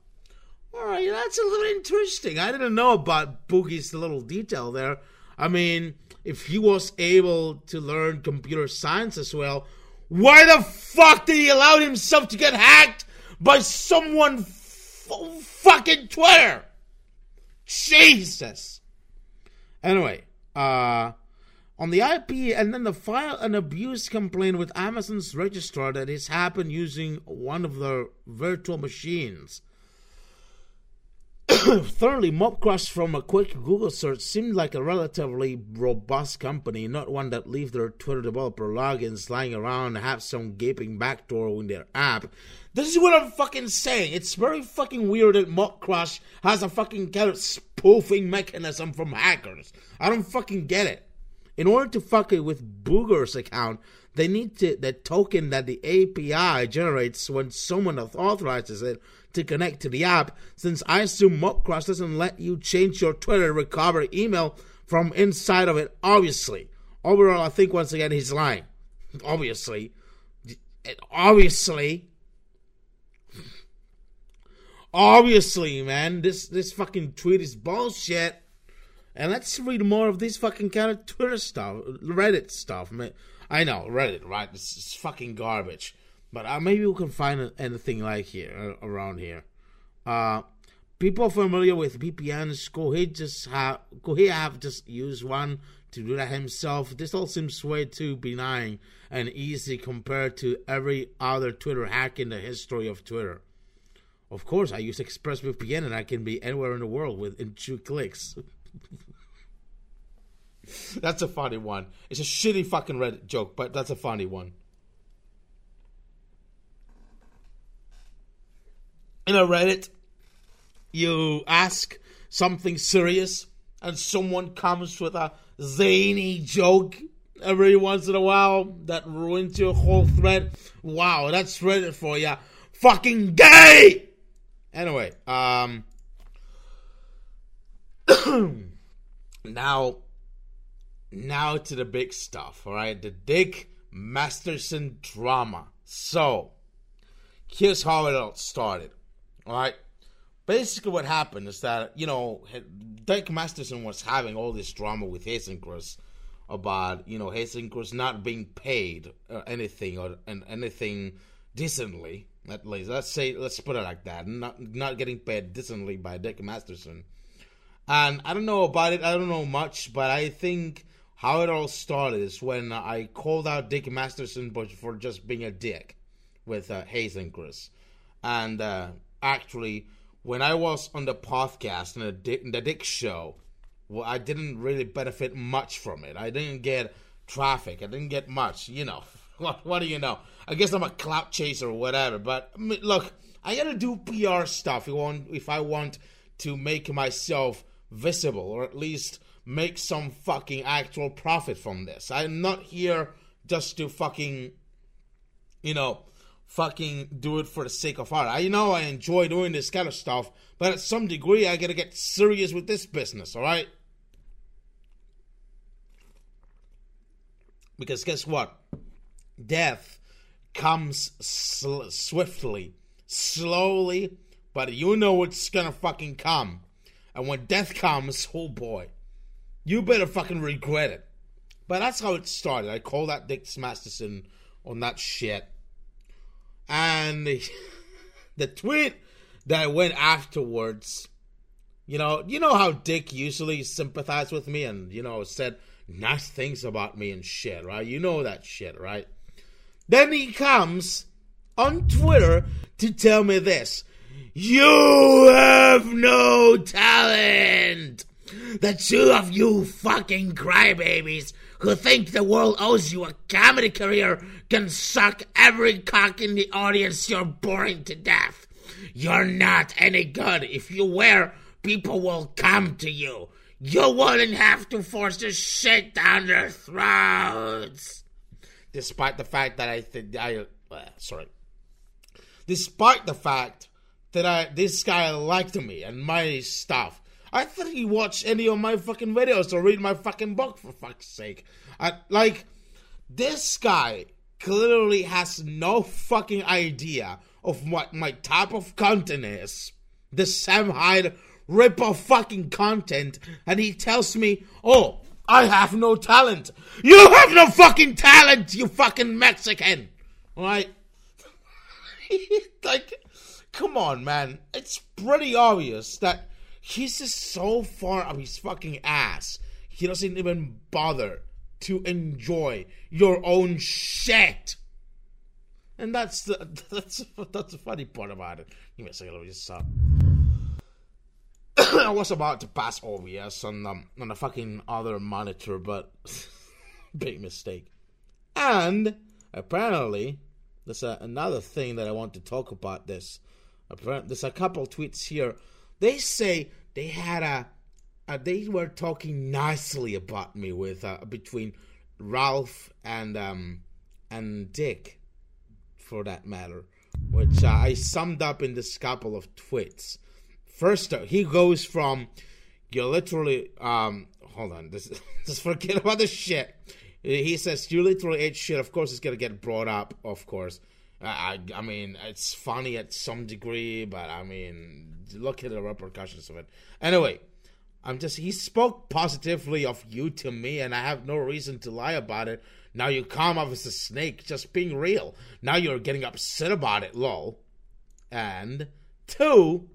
all right, that's a little interesting. I didn't know about Boogie's little detail there. I mean, if he was able to learn computer science as well, why the fuck did he allow himself to get hacked by someone f- fucking Twitter? Jesus. Anyway, uh, on the IP, and then the file an abuse complaint with Amazon's registrar that has happened using one of their virtual machines. Thirdly, Mobcrush from a quick Google search seemed like a relatively robust company, not one that leave their Twitter developer logins lying around and have some gaping backdoor in their app. This is what I'm fucking saying. It's very fucking weird that Mobcrush has a fucking kind of spoofing mechanism from hackers. I don't fucking get it. In order to fuck it with Booger's account, they need to the token that the API generates when someone authorizes it to connect to the app. Since I assume Mobcrush doesn't let you change your Twitter recovery email from inside of it, obviously. Overall, I think once again he's lying. Obviously. Obviously. Obviously, man, this this fucking tweet is bullshit. And let's read more of this fucking kind of Twitter stuff, Reddit stuff. I know Reddit, right? It's, it's fucking garbage. But uh, maybe we can find anything like here uh, around here. Uh, people familiar with VPNs, ahead just have ahead have just used one to do that himself. This all seems way too benign and easy compared to every other Twitter hack in the history of Twitter. Of course, I use ExpressVPN and I can be anywhere in the world within two clicks. that's a funny one. It's a shitty fucking Reddit joke, but that's a funny one. In a Reddit, you ask something serious, and someone comes with a zany joke every once in a while that ruins your whole thread. Wow, that's Reddit for ya. Fucking gay! Anyway, um. now, now to the big stuff, alright? The Dick Masterson drama. So, here's how it all started, alright? Basically, what happened is that, you know, Dick Masterson was having all this drama with Hazencross about, you know, Hazencross not being paid or anything or and anything decently, at least. Let's say, let's put it like that. Not, not getting paid decently by Dick Masterson. And I don't know about it, I don't know much, but I think how it all started is when I called out Dick Masterson for just being a dick with uh, Hazencross. And uh, actually, when I was on the podcast in the Dick, the Dick Show, well, I didn't really benefit much from it. I didn't get traffic. I didn't get much. You know, what, what do you know? I guess I'm a clout chaser or whatever. But I mean, look, I gotta do PR stuff if I want, if I want to make myself visible or at least make some fucking actual profit from this. I'm not here just to fucking, you know, fucking do it for the sake of art. I know I enjoy doing this kind of stuff, but at some degree, I gotta get serious with this business, alright? Because guess what? Death comes sl- swiftly, slowly, but you know it's gonna fucking come. And when death comes, oh boy, you better fucking regret it. But that's how it started. I called that Dick Masterson on that shit. And the, tweet that went afterwards, you know, you know how Dick usually sympathized with me and, you know, said nice things about me and shit, right? You know that shit, right? Then he comes on Twitter to tell me this. You have no talent! The two of you fucking crybabies who think the world owes you a comedy career can suck every cock in the audience. You're boring to death. You're not any good. If you were, people will come to you. You wouldn't have to force this shit down their throats. Despite the fact that I think I, uh, sorry. Despite the fact that I this guy liked me and my stuff. I think he watched any of my fucking videos or read my fucking book for fuck's sake. I like this guy clearly has no fucking idea of what my type of content is. The Sam Hyde rip off fucking content, and he tells me, "Oh, I have no talent. You have no fucking talent, you fucking Mexican." Right? like, come on, man. It's pretty obvious that he's just so far up his fucking ass. He doesn't even bother to enjoy your own shit. And that's the that's that's the funny part about it. Give me a second, let me just stop. I was about to pass OBS on um, on a fucking other monitor, but big mistake. And apparently, there's a, another thing that I want to talk about. This apparently, there's a couple tweets here. They say they had a uh, they were talking nicely about me with uh, between Ralph and um, and Dick, for that matter, which uh, I summed up in this couple of tweets. First, uh, he goes from you literally um hold on, this just forget about the shit. He says you literally ate shit. Of course, it's gonna get brought up. Of course, I I mean it's funny at some degree, but I mean look at the repercussions of it. Anyway, I'm just he spoke positively of you to me, and I have no reason to lie about it. Now you come off as a snake, just being real. Now you're getting upset about it, lol. And two,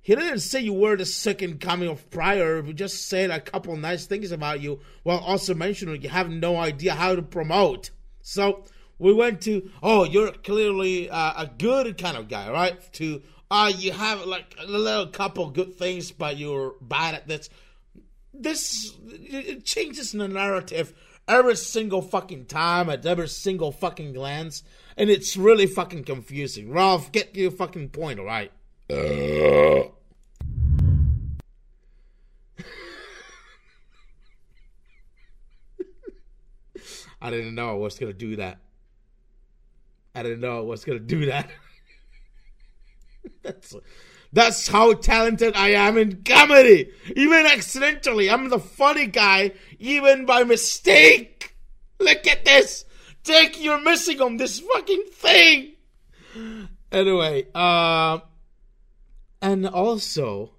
he didn't say you were the second coming of Pryor. He just said a couple nice things about you, while also mentioning you have no idea how to promote. So we went to, oh, you're clearly uh, a good kind of guy, right? To, uh, you have like a little couple good things, but you're bad at this. This it changes the narrative every single fucking time at every single fucking glance, and it's really fucking confusing. Ralph, get your fucking point, alright? Uh. I didn't know I was gonna do that. I didn't know I was gonna do that. that's that's how talented I am in comedy. Even accidentally, I'm the funny guy, even by mistake. Look at this. Take you're missing on this fucking thing. Anyway, uh, and also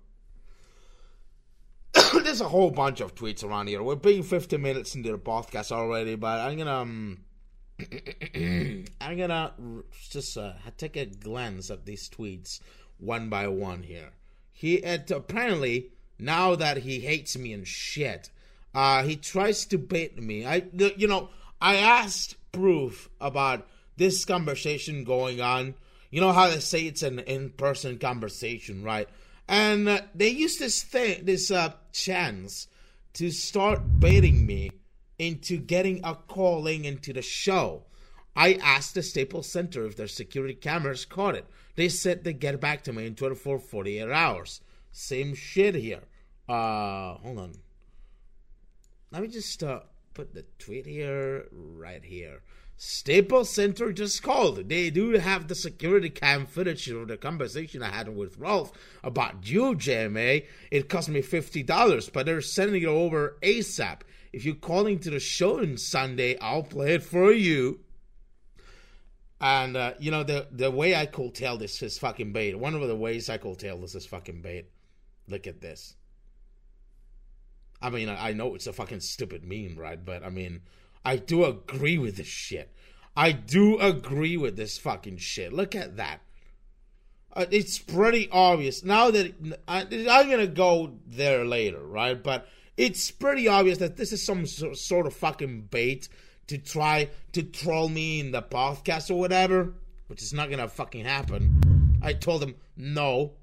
there's a whole bunch of tweets around here. We're being 50 minutes into the podcast already, but I'm gonna um, I'm gonna just uh, take a glance at these tweets one by one here. He it, apparently now that he hates me and shit, uh, he tries to bait me. I you know I asked proof about this conversation going on. You know how they say it's an in-person conversation, right? And uh, they use this thing, this uh, chance to start baiting me into getting a calling into the show. I asked the Staples Center if their security cameras caught it. They said they'd get back to me in 24, 48 hours. Same shit here. Uh, hold on. Let me just uh, put the tweet here, right here. Staples Center just called. They do have the security cam footage of the conversation I had with Ralph about you, JMA. It cost me $50, but they're sending it over ASAP. If you're calling to the show on Sunday, I'll play it for you. And, uh, you know, the, the way I could tell this is fucking bait. One of the ways I could tell this is fucking bait. Look at this. I mean, I know it's a fucking stupid meme, right? But, I mean, I do agree with this shit. I do agree with this fucking shit. Look at that. Uh, it's pretty obvious now that I, I'm gonna go there later, right? But it's pretty obvious that this is some sort of fucking bait to try to troll me in the podcast or whatever, which is not gonna fucking happen. I told him no,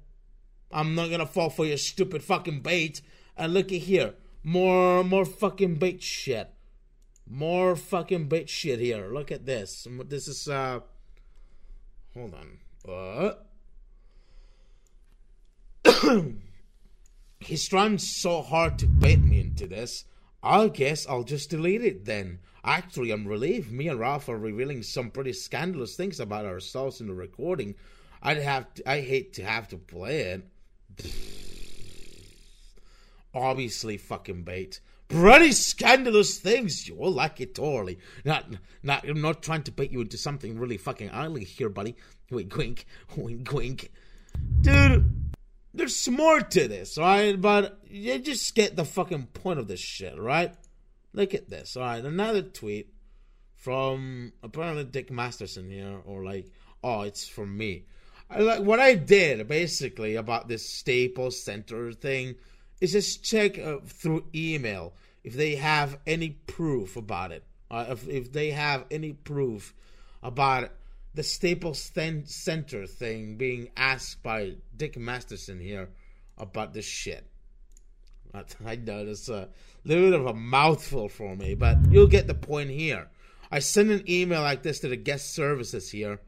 I'm not gonna fall for your stupid fucking bait. And look at here, more more fucking bait shit. More fucking bait shit here. Look at this. This is uh hold on. What? He's trying so hard to bait me into this. I guess I'll just delete it then. Actually, I'm relieved. Me and Ralph are revealing some pretty scandalous things about ourselves in the recording. I'd have to, I hate to have to play it. Obviously, fucking bait pretty scandalous things. You will like it totally. Not, not, I'm not trying to bait you into something really fucking ugly here, buddy. Wink, wink, wink, wink. Dude, there's more to this, right? But you just get the fucking point of this shit, right? Look at this, all right? Another tweet from apparently Dick Masterson here, or like, oh, it's from me. I, like what I did basically about this Staples Center thing is just check uh, through email if they have any proof about it. Uh, if, if they have any proof about the Staples Center thing being asked by Dick Masterson here about this shit. I know it's a little bit of a mouthful for me, but you'll get the point here. I send an email like this to the guest services here,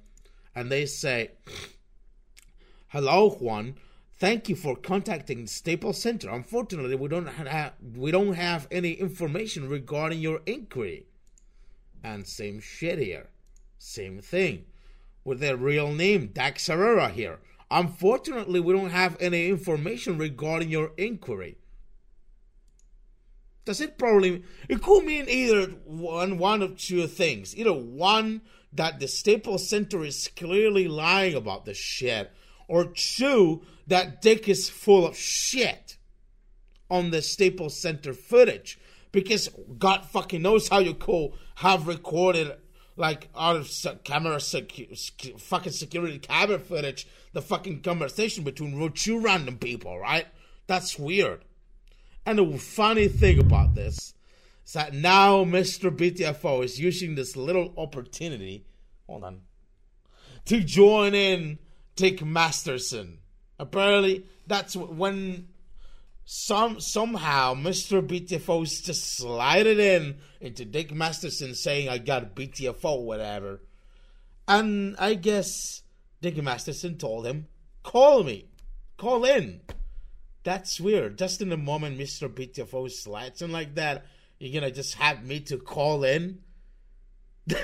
and they say, Hello, Juan. Thank you for contacting Staples Center. Unfortunately, we don't have we don't have any information regarding your inquiry. And same shit here. Same thing. With their real name, Dax Herrera here. Unfortunately, we don't have any information regarding your inquiry. Does it probably it could mean either one one of two things. Either one that the Staples Center is clearly lying about the shit, or two that Dick is full of shit on the Staples Center footage because God fucking knows how you could have recorded like out of camera secu- fucking security camera footage the fucking conversation between two random people, right? That's weird. And the funny thing about this is that now Mr. BTFO is using this little opportunity, hold on, to join in Dick Masterson. Apparently, that's when some somehow Mr. BTFO just slided in into Dick Masterson saying I got BTFO whatever. And I guess Dick Masterson told him, call me. Call in. That's weird. Just in the moment Mr. BTFO slides in like that, you're gonna just have me to call in?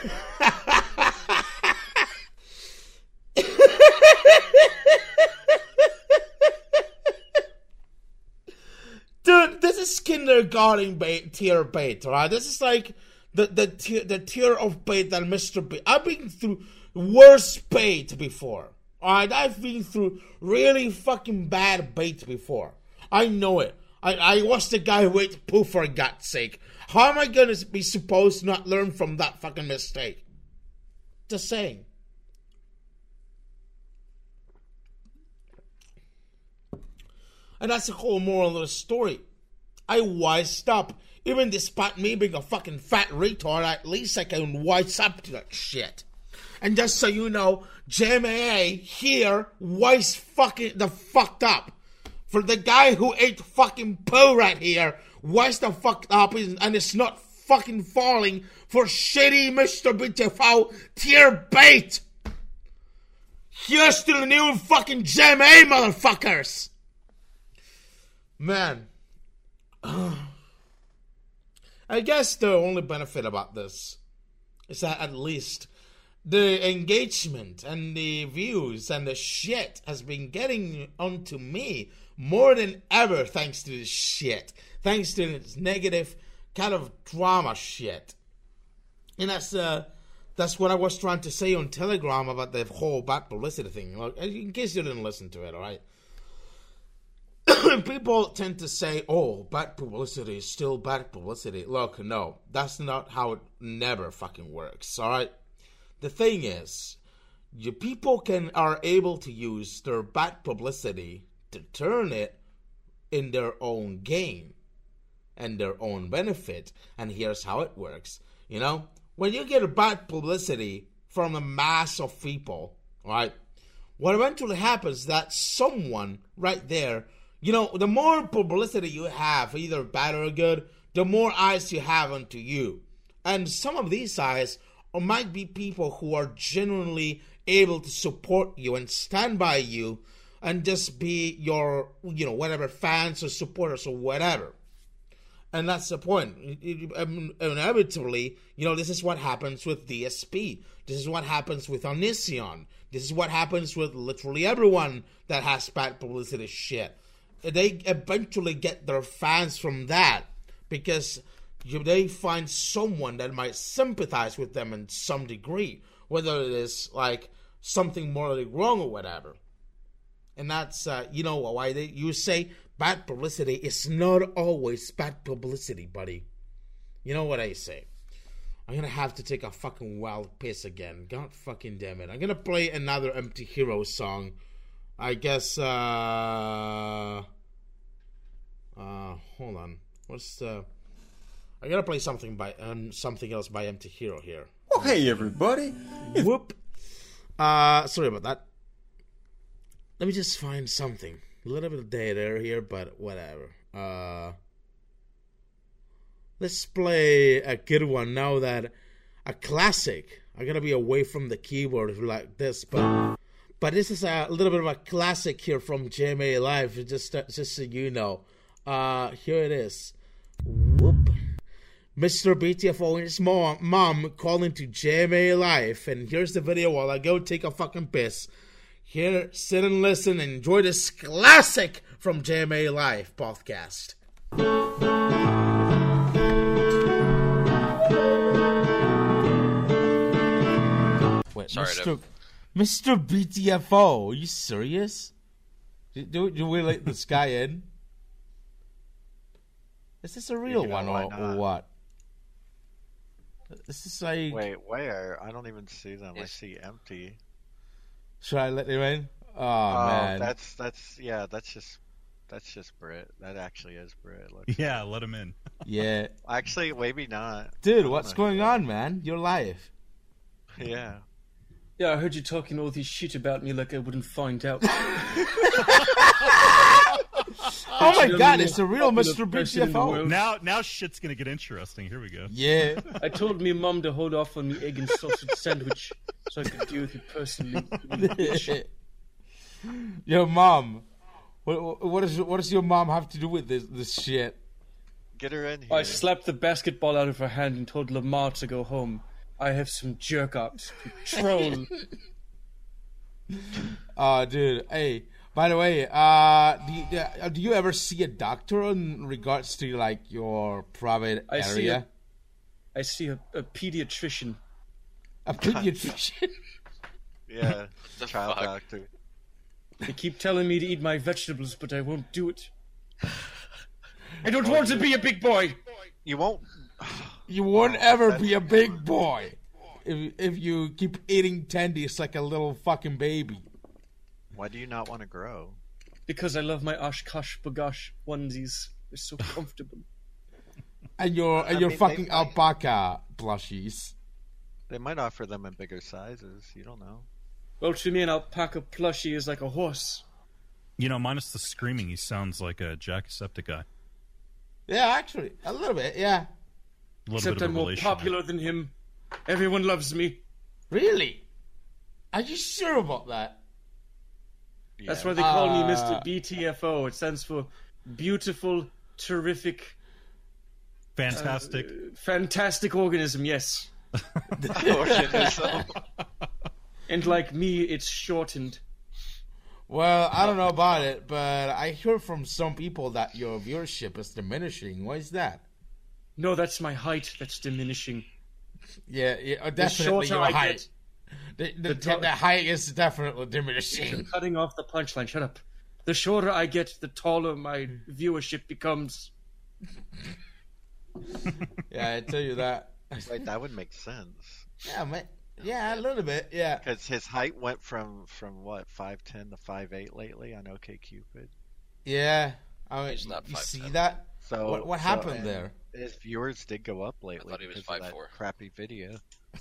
Dude, this is kindergarten bait, tier bait, right? This is like the the tier, the tier of bait that Mr. B. I've been through worse bait before. Alright, I've been through really fucking bad bait before. I know it. I, I was the guy wait poo for God's sake. How am I gonna be supposed to not learn from that fucking mistake? Just saying. And that's the whole moral of the story. I wised up. Even despite me being a fucking fat retard, at least I can wise up to that shit. And just so you know, JMA here wise fucking the fucked up. For the guy who ate fucking poo right here, wise the fucked up and it's not fucking falling for shitty Mr. BTFO tier bait. Here's to the new fucking JMA motherfuckers. Man. I guess the only benefit about this is that at least the engagement and the views and the shit has been getting onto me more than ever thanks to this shit. Thanks to this negative kind of drama shit. And that's uh that's what I was trying to say on Telegram about the whole bad publicity thing. Like, in case you didn't listen to it, alright? people tend to say, "Oh, bad publicity is still bad publicity." Look, no, that's not how it never fucking works. All right. The thing is, you people can are able to use their bad publicity to turn it in their own gain and their own benefit. And here's how it works. You know, when you get bad publicity from a mass of people, right? What eventually happens is that someone right there you know, the more publicity you have, either bad or good, the more eyes you have onto you. And some of these eyes might be people who are genuinely able to support you and stand by you and just be your, you know, whatever fans or supporters or whatever. And that's the point. Inevitably, you know, this is what happens with DSP. This is what happens with Onision. This is what happens with literally everyone that has bad publicity shit they eventually get their fans from that because they find someone that might sympathize with them in some degree, whether it is like something morally wrong or whatever. And that's uh, you know why they you say bad publicity is not always bad publicity, buddy. You know what I say. I'm gonna have to take a fucking wild piss again. God fucking damn it. I'm gonna play another Empty Hero song. I guess uh uh, hold on. What's the? I gotta play something by um something else by Empty Hero here. Oh hey everybody! Whoop. Uh, sorry about that. Let me just find something. A little bit of data here, but whatever. Uh, let's play a good one now that a classic. I gotta be away from the keyboard like this, but But this is a little bit of a classic here from JMA Live, just just so you know. Uh, here it is. Whoop. Mr. BTFO and his mom, mom calling to JMA Live, and here's the video while I go take a fucking piss. Here, sit and listen and enjoy this classic from JMA Live podcast. Wait, Sorry, Mr. Deb. Mr. BTFO, are you serious? Do, do, do we let this guy in? Is this a real You one or, or what? This is like. Wait, where? I don't even see them. I see empty. Should I let them in? Oh, Oh, man. that's that's yeah, that's just that's just Brit. That actually is Brit. Look. Yeah, let him in. Yeah. Actually, maybe not. Dude, what's going on, man? You're live. Yeah. Yeah, I heard you talking all this shit about me like I wouldn't find out. Oh my god, it's the real Mr. person in BTFO. Now, now shit's gonna get interesting. Here we go. Yeah. I told me mum to hold off on the egg and sausage sandwich so I could deal with it personally. Yo, mom. What, what, is, what does your mom have to do with this, this shit? Get her in here. I slapped the basketball out of her hand and told Lamar to go home. I have some jerk ups to troll. Oh, dude. Hey, by the way, uh, do you, uh, do you ever see a doctor in regards to like your private I see area? a, I see a, a pediatrician. A pediatrician? Yeah, The child fuck? doctor. They keep telling me to eat my vegetables, but I won't do it. I don't want to be a big boy. You won't. You won't ever be a big boy if if you keep eating tendies like a little fucking baby. Why do you not want to grow? Because I love my OshKosh B'gosh onesies. They're so comfortable. And your and I your mean, fucking might- alpaca plushies. They might offer them in bigger sizes. You don't know. Well, to me, an alpaca plushie is like a horse. You know, minus the screaming, he sounds like a Jacksepticeye. Yeah, actually, a little bit. Yeah. A little Except bit I'm more relation. popular than him. Everyone loves me. Really? Are you sure about that? That's why they call me Uh, Mr. BTFO. It stands for beautiful, terrific, Fantastic. uh, fantastic organism. Yes. Organism. and like me, it's shortened. Well, I don't know about it, but I hear from some people that your viewership is diminishing. Why is that? No, that's my height that's diminishing. Yeah, yeah uh, definitely your I height. get, The, the, the the, height is definitely diminishing. cutting off the punchline. Shut up. The shorter I get, the taller my viewership becomes. yeah, I tell you that. Wait, that would make sense. Yeah, man. Yeah, a little bit. Yeah. Because his height went from from what five ten to five eight lately on OKCupid. Yeah. I mean, He's not you see that? So what, what so- happened and there? His viewers did go up lately. thought he was because of that Crappy video.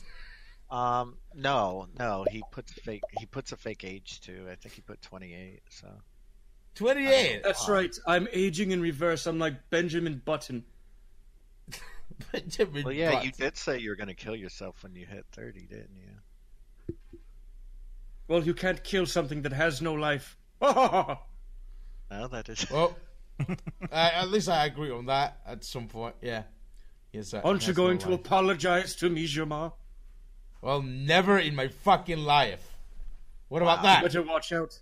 Um, no, no, he puts fake. He puts a fake age too. I think he put twenty eight. So 28. That's right. I'm aging in reverse. I'm like Benjamin Button. Benjamin well, yeah, Button. you did say you were going to kill yourself when you hit thirty, didn't you? Well, you can't kill something that has no life. No, that is. Well, uh, at least I agree on that at some point. Yeah. Yes, Aren't you going no to life. apologize to me, Jamar? Well, never in my fucking life. What about You that? better watch out.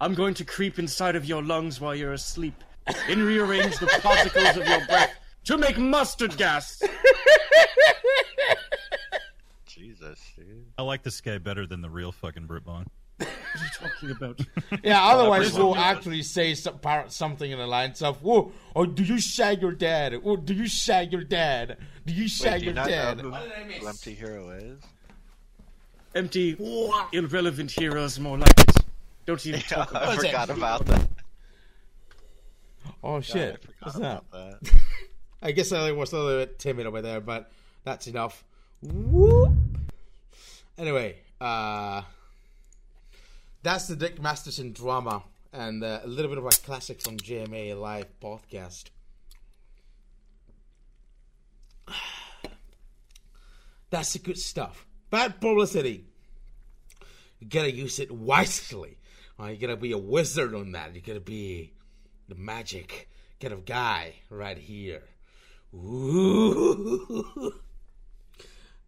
I'm going to creep inside of your lungs while you're asleep and rearrange the particles of your breath to make mustard gas. Jesus, dude. I like this guy better than the real fucking Brit Bong. What are you talking about? Yeah, otherwise Well, we'll actually say some, something in the lines of, "Whoa, or do you shag your dad? Or do you shag your dad? Do you Wait, shag do you your not dad?" know who, who Empty Hero is? Empty, irrelevant heroes, more like it. Don't even Yeah, talk about I it. about that. Oh God, shit! I forgot What's that? about that. I guess I was a little bit timid over there, but that's enough. Whoop. Anyway, uh, that's the Dick Masterson drama and uh, a little bit of our classic from JMA Live podcast. That's the good stuff. Bad publicity. you gotta use it wisely. Right? You gotta be a wizard on that. You gotta be the magic kind of guy right here. Ooh.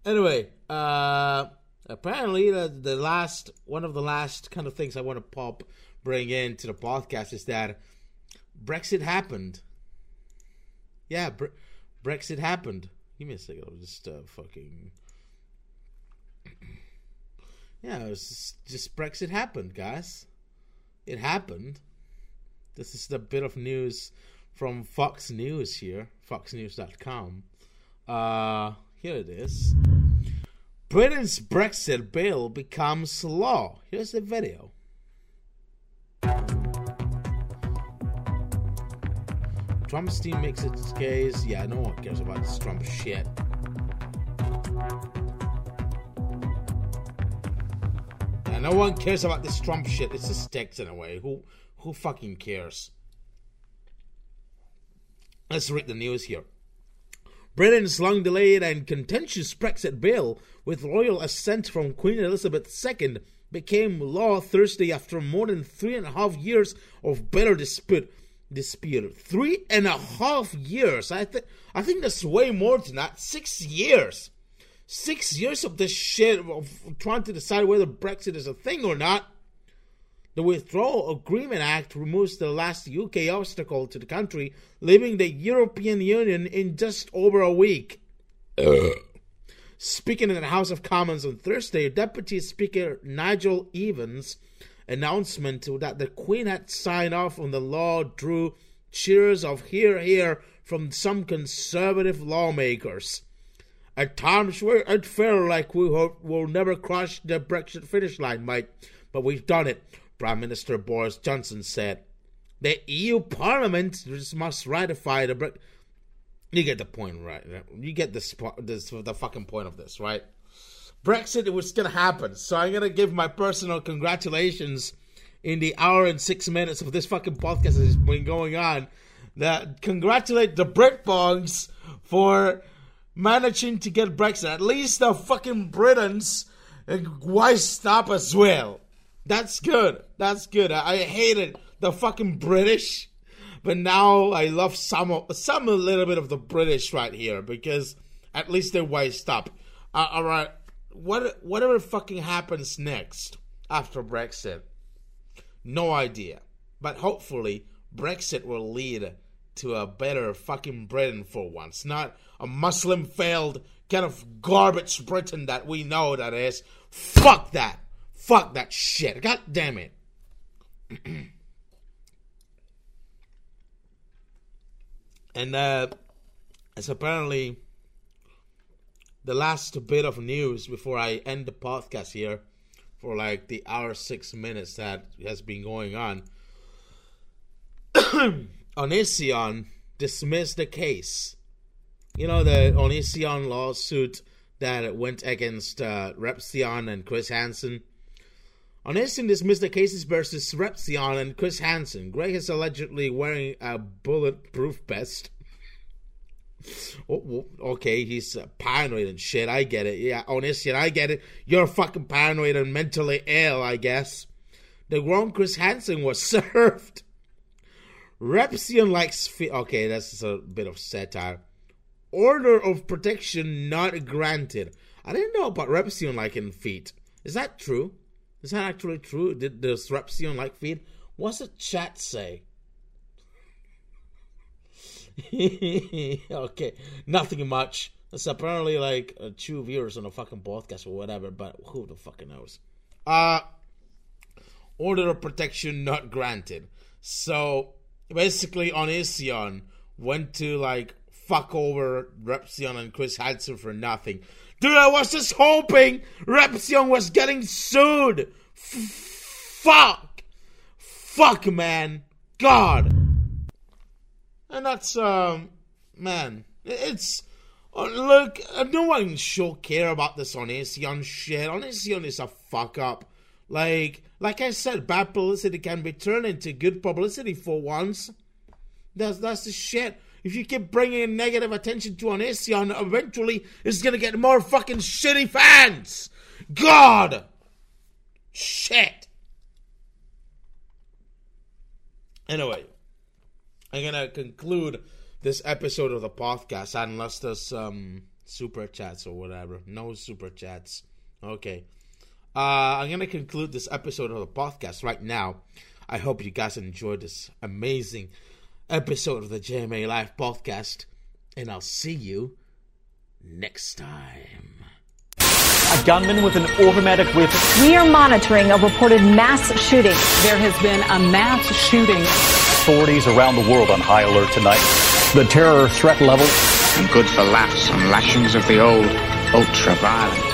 anyway, uh, apparently the the last one of the last kind of things I want to pop bring into the podcast is that Brexit happened. Yeah, Bre- Brexit happened. Give me a second. I'll just uh, fucking. Yeah, it was just, just Brexit happened, guys. It happened. This is the bit of news from Fox News here, foxnews.com. Uh, here it is. Britain's Brexit bill becomes law. Here's the video. Trump's team makes its case. Yeah, no one cares about this Trump shit. No one cares about this Trump shit. It's just sticks in a way. Who who fucking cares? Let's read the news here. Britain's long delayed and contentious Brexit bill, with royal assent from Queen Elizabeth II, became law Thursday after more than three and a half years of bitter dispute. Dispute three and a half years. I think I think that's way more than that. Six years, six years of this shit of trying to decide whether Brexit is a thing or not. The Withdrawal Agreement Act removes the last UK obstacle to the country leaving the European Union in just over a week. Speaking in the House of Commons on Thursday, Deputy Speaker Nigel Evans' announcement that the Queen had signed off on the law drew cheers of hear hear from some conservative lawmakers. At times it felt like we will never cross the Brexit finish line, mate, but we've done it. Prime Minister Boris Johnson said. The EU Parliament must ratify the Brexit. You get the point, right? You get this, this the fucking point of this, right? Brexit was gonna happen, so I'm gonna give my personal congratulations in the hour and six minutes of this fucking podcast that has been going on. That congratulate the Brit Britbogs for managing to get Brexit. At least the fucking Britons wised up as well. That's good. That's good. I, I hated the fucking British, but now I love some some a little bit of the British right here because at least they're wised up. Uh, all right, what whatever fucking happens next after Brexit, no idea. But hopefully, Brexit will lead to a better fucking Britain for once, not a Muslim failed kind of garbage Britain that we know that is. Fuck that. Fuck that shit. God damn it. and uh it's apparently the last bit of news before I end the podcast here for like the hour six minutes that has been going on. Onision dismissed the case. You know the Onision lawsuit that went against uh, Repzion and Chris Hansen. Onision dismissed the cases versus Repzion and Chris Hansen. Greg is allegedly wearing a bulletproof vest. Oh, okay, he's uh, paranoid and shit. I get it. Yeah, Onision, I get it. You're fucking paranoid and mentally ill, I guess. The grown Chris Hansen was served. Repzion likes. Okay, that's a bit of satire. Order of protection not granted. I didn't know about Repzion liking feet. Is that true? Is that actually true? Did does Repzion like feet? What's the chat say? okay, nothing much. It's apparently like uh, two viewers on a fucking podcast or whatever, but who the fucking knows? Uh order of protection not granted. So basically, on Onision went to like fuck over Repzion and Chris Hansen for nothing. Dude, I was just hoping Repzion was getting sued. Fuck, fuck, man, God. And that's um, man, it's uh, look. Uh, no one should care about this Onision shit. Onision is a fuck up. Like, like I said, bad publicity can be turned into good publicity for once. That's that's the shit. If you keep bringing negative attention to Onision, eventually it's gonna get more fucking shitty fans. God. Shit. Anyway, I'm gonna conclude this episode of the podcast unless there's um super chats or whatever. No super chats. Okay. Uh, I'm gonna conclude this episode of the podcast right now. I hope you guys enjoyed this amazing episode of the JMA Live podcast, and I'll see you next time. A gunman with an automatic weapon. We are monitoring a reported mass shooting. There has been a mass shooting. Authorities around the world on high alert tonight. The terror threat level. And good for laughs and lashings of the old ultra violent.